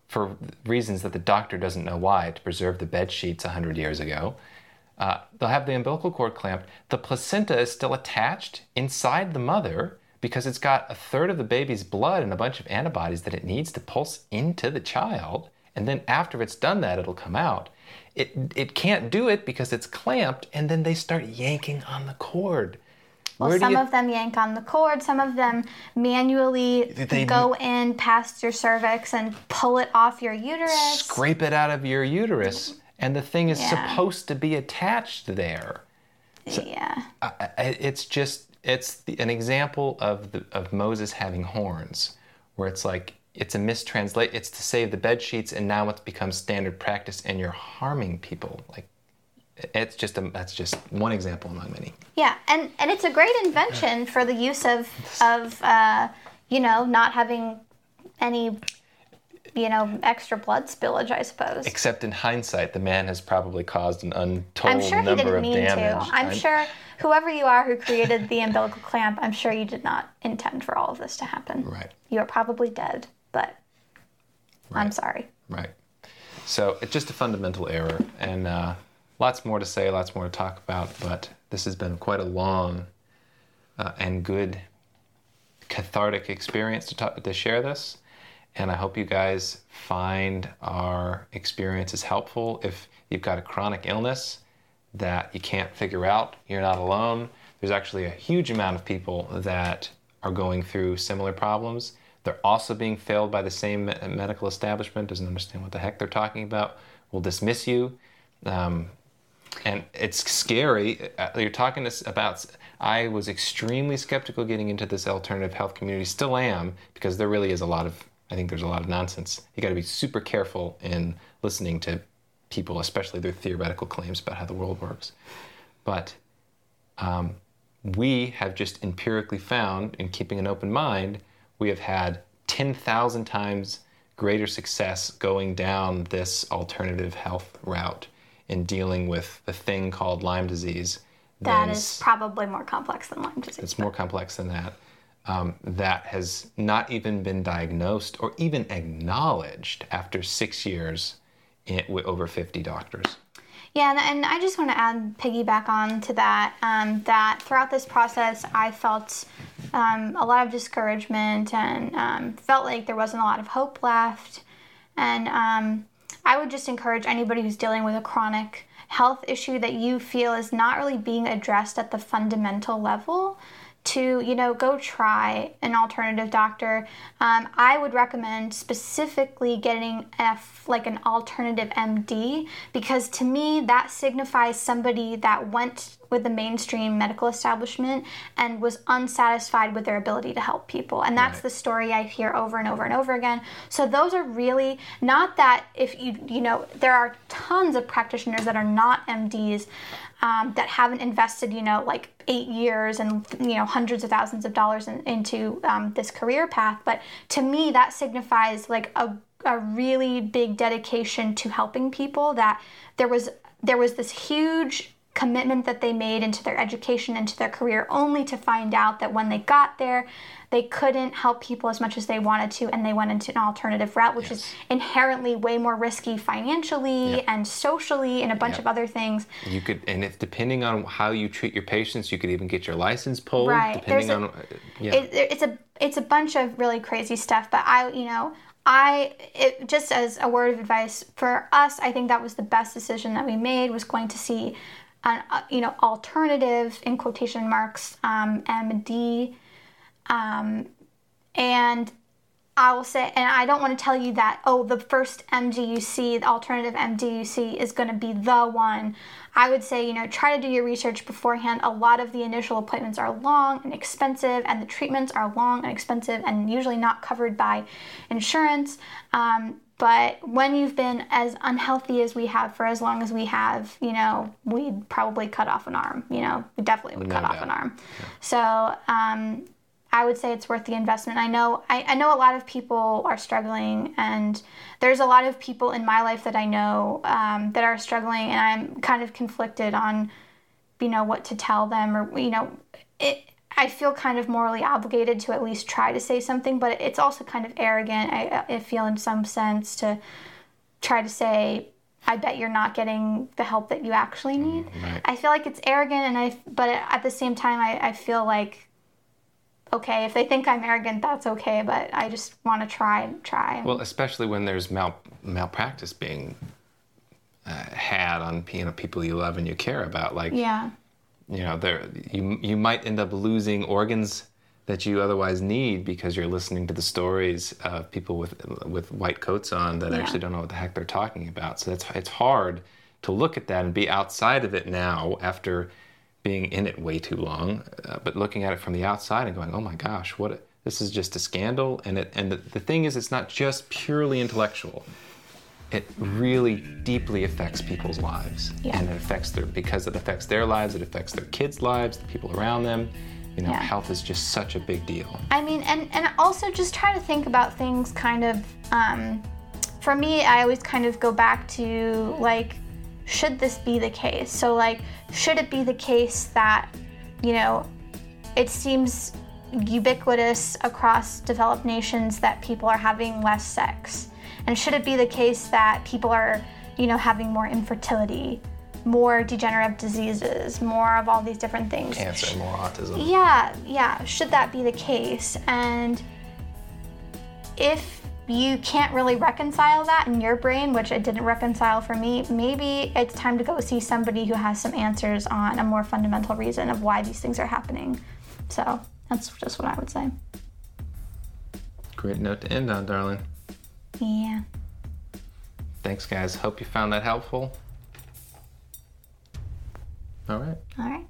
for reasons that the doctor doesn't know why to preserve the bed sheets 100 years ago. Uh, they'll have the umbilical cord clamped. The placenta is still attached inside the mother because it's got a third of the baby's blood and a bunch of antibodies that it needs to pulse into the child. And then after it's done that, it'll come out. It, it can't do it because it's clamped, and then they start yanking on the cord. Well, some you... of them yank on the cord, some of them manually they... go in past your cervix and pull it off your uterus. Scrape it out of your uterus, and the thing is yeah. supposed to be attached there. So, yeah. it's just it's the, an example of the, of Moses having horns, where it's like it's a mistranslate. It's to save the bed sheets, and now it's become standard practice, and you're harming people. Like it's just a, that's just one example among many. Yeah, and and it's a great invention for the use of of uh, you know not having any you know extra blood spillage, I suppose. Except in hindsight, the man has probably caused an untold I'm sure number he didn't mean damage. To. I'm, I'm sure whoever you are who created the umbilical clamp, I'm sure you did not intend for all of this to happen. Right. You are probably dead, but right. I'm sorry. Right. So it's just a fundamental error, and. Uh, lots more to say, lots more to talk about, but this has been quite a long uh, and good cathartic experience to, talk, to share this. And I hope you guys find our experiences helpful. If you've got a chronic illness that you can't figure out, you're not alone. There's actually a huge amount of people that are going through similar problems. They're also being failed by the same medical establishment, doesn't understand what the heck they're talking about, will dismiss you. Um, and it's scary. Uh, you're talking about. I was extremely skeptical getting into this alternative health community. Still am because there really is a lot of. I think there's a lot of nonsense. You got to be super careful in listening to people, especially their theoretical claims about how the world works. But um, we have just empirically found, in keeping an open mind, we have had 10,000 times greater success going down this alternative health route in dealing with the thing called Lyme disease. That is probably more complex than Lyme disease. It's more complex than that. Um, that has not even been diagnosed or even acknowledged after six years in, with over 50 doctors. Yeah, and, and, I just want to add, piggyback on to that, um, that throughout this process, I felt um, a lot of discouragement and um, felt like there wasn't a lot of hope left. And um, I would just encourage anybody who's dealing with a chronic health issue that you feel is not really being addressed at the fundamental level to you know go try an alternative doctor um, i would recommend specifically getting f like an alternative md because to me that signifies somebody that went with the mainstream medical establishment and was unsatisfied with their ability to help people. And that's Right. the story I hear over and over and over again. So those are really not that if you you know there are tons of practitioners that are not MDs um, that haven't invested you know like eight years and you know hundreds of thousands of dollars in, into um, this career path. But to me that signifies like a a really big dedication to helping people that there was there was this huge commitment that they made into their education into their career only to find out that when they got there they couldn't help people as much as they wanted to and they went into an alternative route which is inherently way more risky financially Yeah. and socially and a bunch Yeah. of other things You could, and if depending on how you treat your patients, you could even get your license pulled. Right. Depending There's on, a- uh, yeah. it, it's a it's a bunch of really crazy stuff but i you know i it, just as a word of advice for us i think that was the best decision that we made was going to see an uh, you know alternative in quotation marks um, md um, and I will say, and I don't want to tell you that, oh, the first MD you see, the alternative MD you see is going to be the one. I would say, you know, try to do your research beforehand. A lot of the initial appointments are long and expensive, and the treatments are long and expensive and usually not covered by insurance. Um, but when you've been as unhealthy as we have for as long as we have, you know, we'd probably cut off an arm. You know, we definitely would No cut off an arm. So, um, I would say it's worth the investment. I know I, I know a lot of people are struggling, and there's a lot of people in my life that I know um, that are struggling, and I'm kind of conflicted on, you know, what to tell them, or you know, it. I feel kind of morally obligated to at least try to say something, but it's also kind of arrogant. I, I feel in some sense to try to say, I bet you're not getting the help that you actually need. right. I feel like it's arrogant, and I, but at the same time, I, I feel like okay. If they think I'm arrogant, that's okay. But I just want to try, try. Well, especially when there's mal- malpractice being uh, had on you know people you love and you care about, like yeah, you know, there you you might end up losing organs that you otherwise need because you're listening to the stories of people with with white coats on that Yeah. actually don't know what the heck they're talking about. So that's it's hard to look at that and be outside of it now after being in it way too long, uh, but looking at it from the outside and going, "Oh my gosh, what this is just a scandal." And it and the, the thing is, it's not just purely intellectual. It really deeply affects people's lives, Yeah. and it affects their because it affects their lives. It affects their kids' lives, the people around them. You know, Yeah. health is just such a big deal. I mean, and and also just try to think about things kind of. Um, for me, I always kind of go back to like, should this be the case? So like, should it be the case that, you know, it seems ubiquitous across developed nations that people are having less sex? And should it be the case that people are, you know, having more infertility, more degenerative diseases, more of all these different things? Cancer, more autism. Yeah, yeah. Should that be the case? And if you can't really reconcile that in your brain, which it didn't reconcile for me, maybe it's time to go see somebody who has some answers on a more fundamental reason of why these things are happening. So that's just what I would say. Great note to end on, darling. Yeah. Thanks, guys. Hope you found that helpful. All right. All right.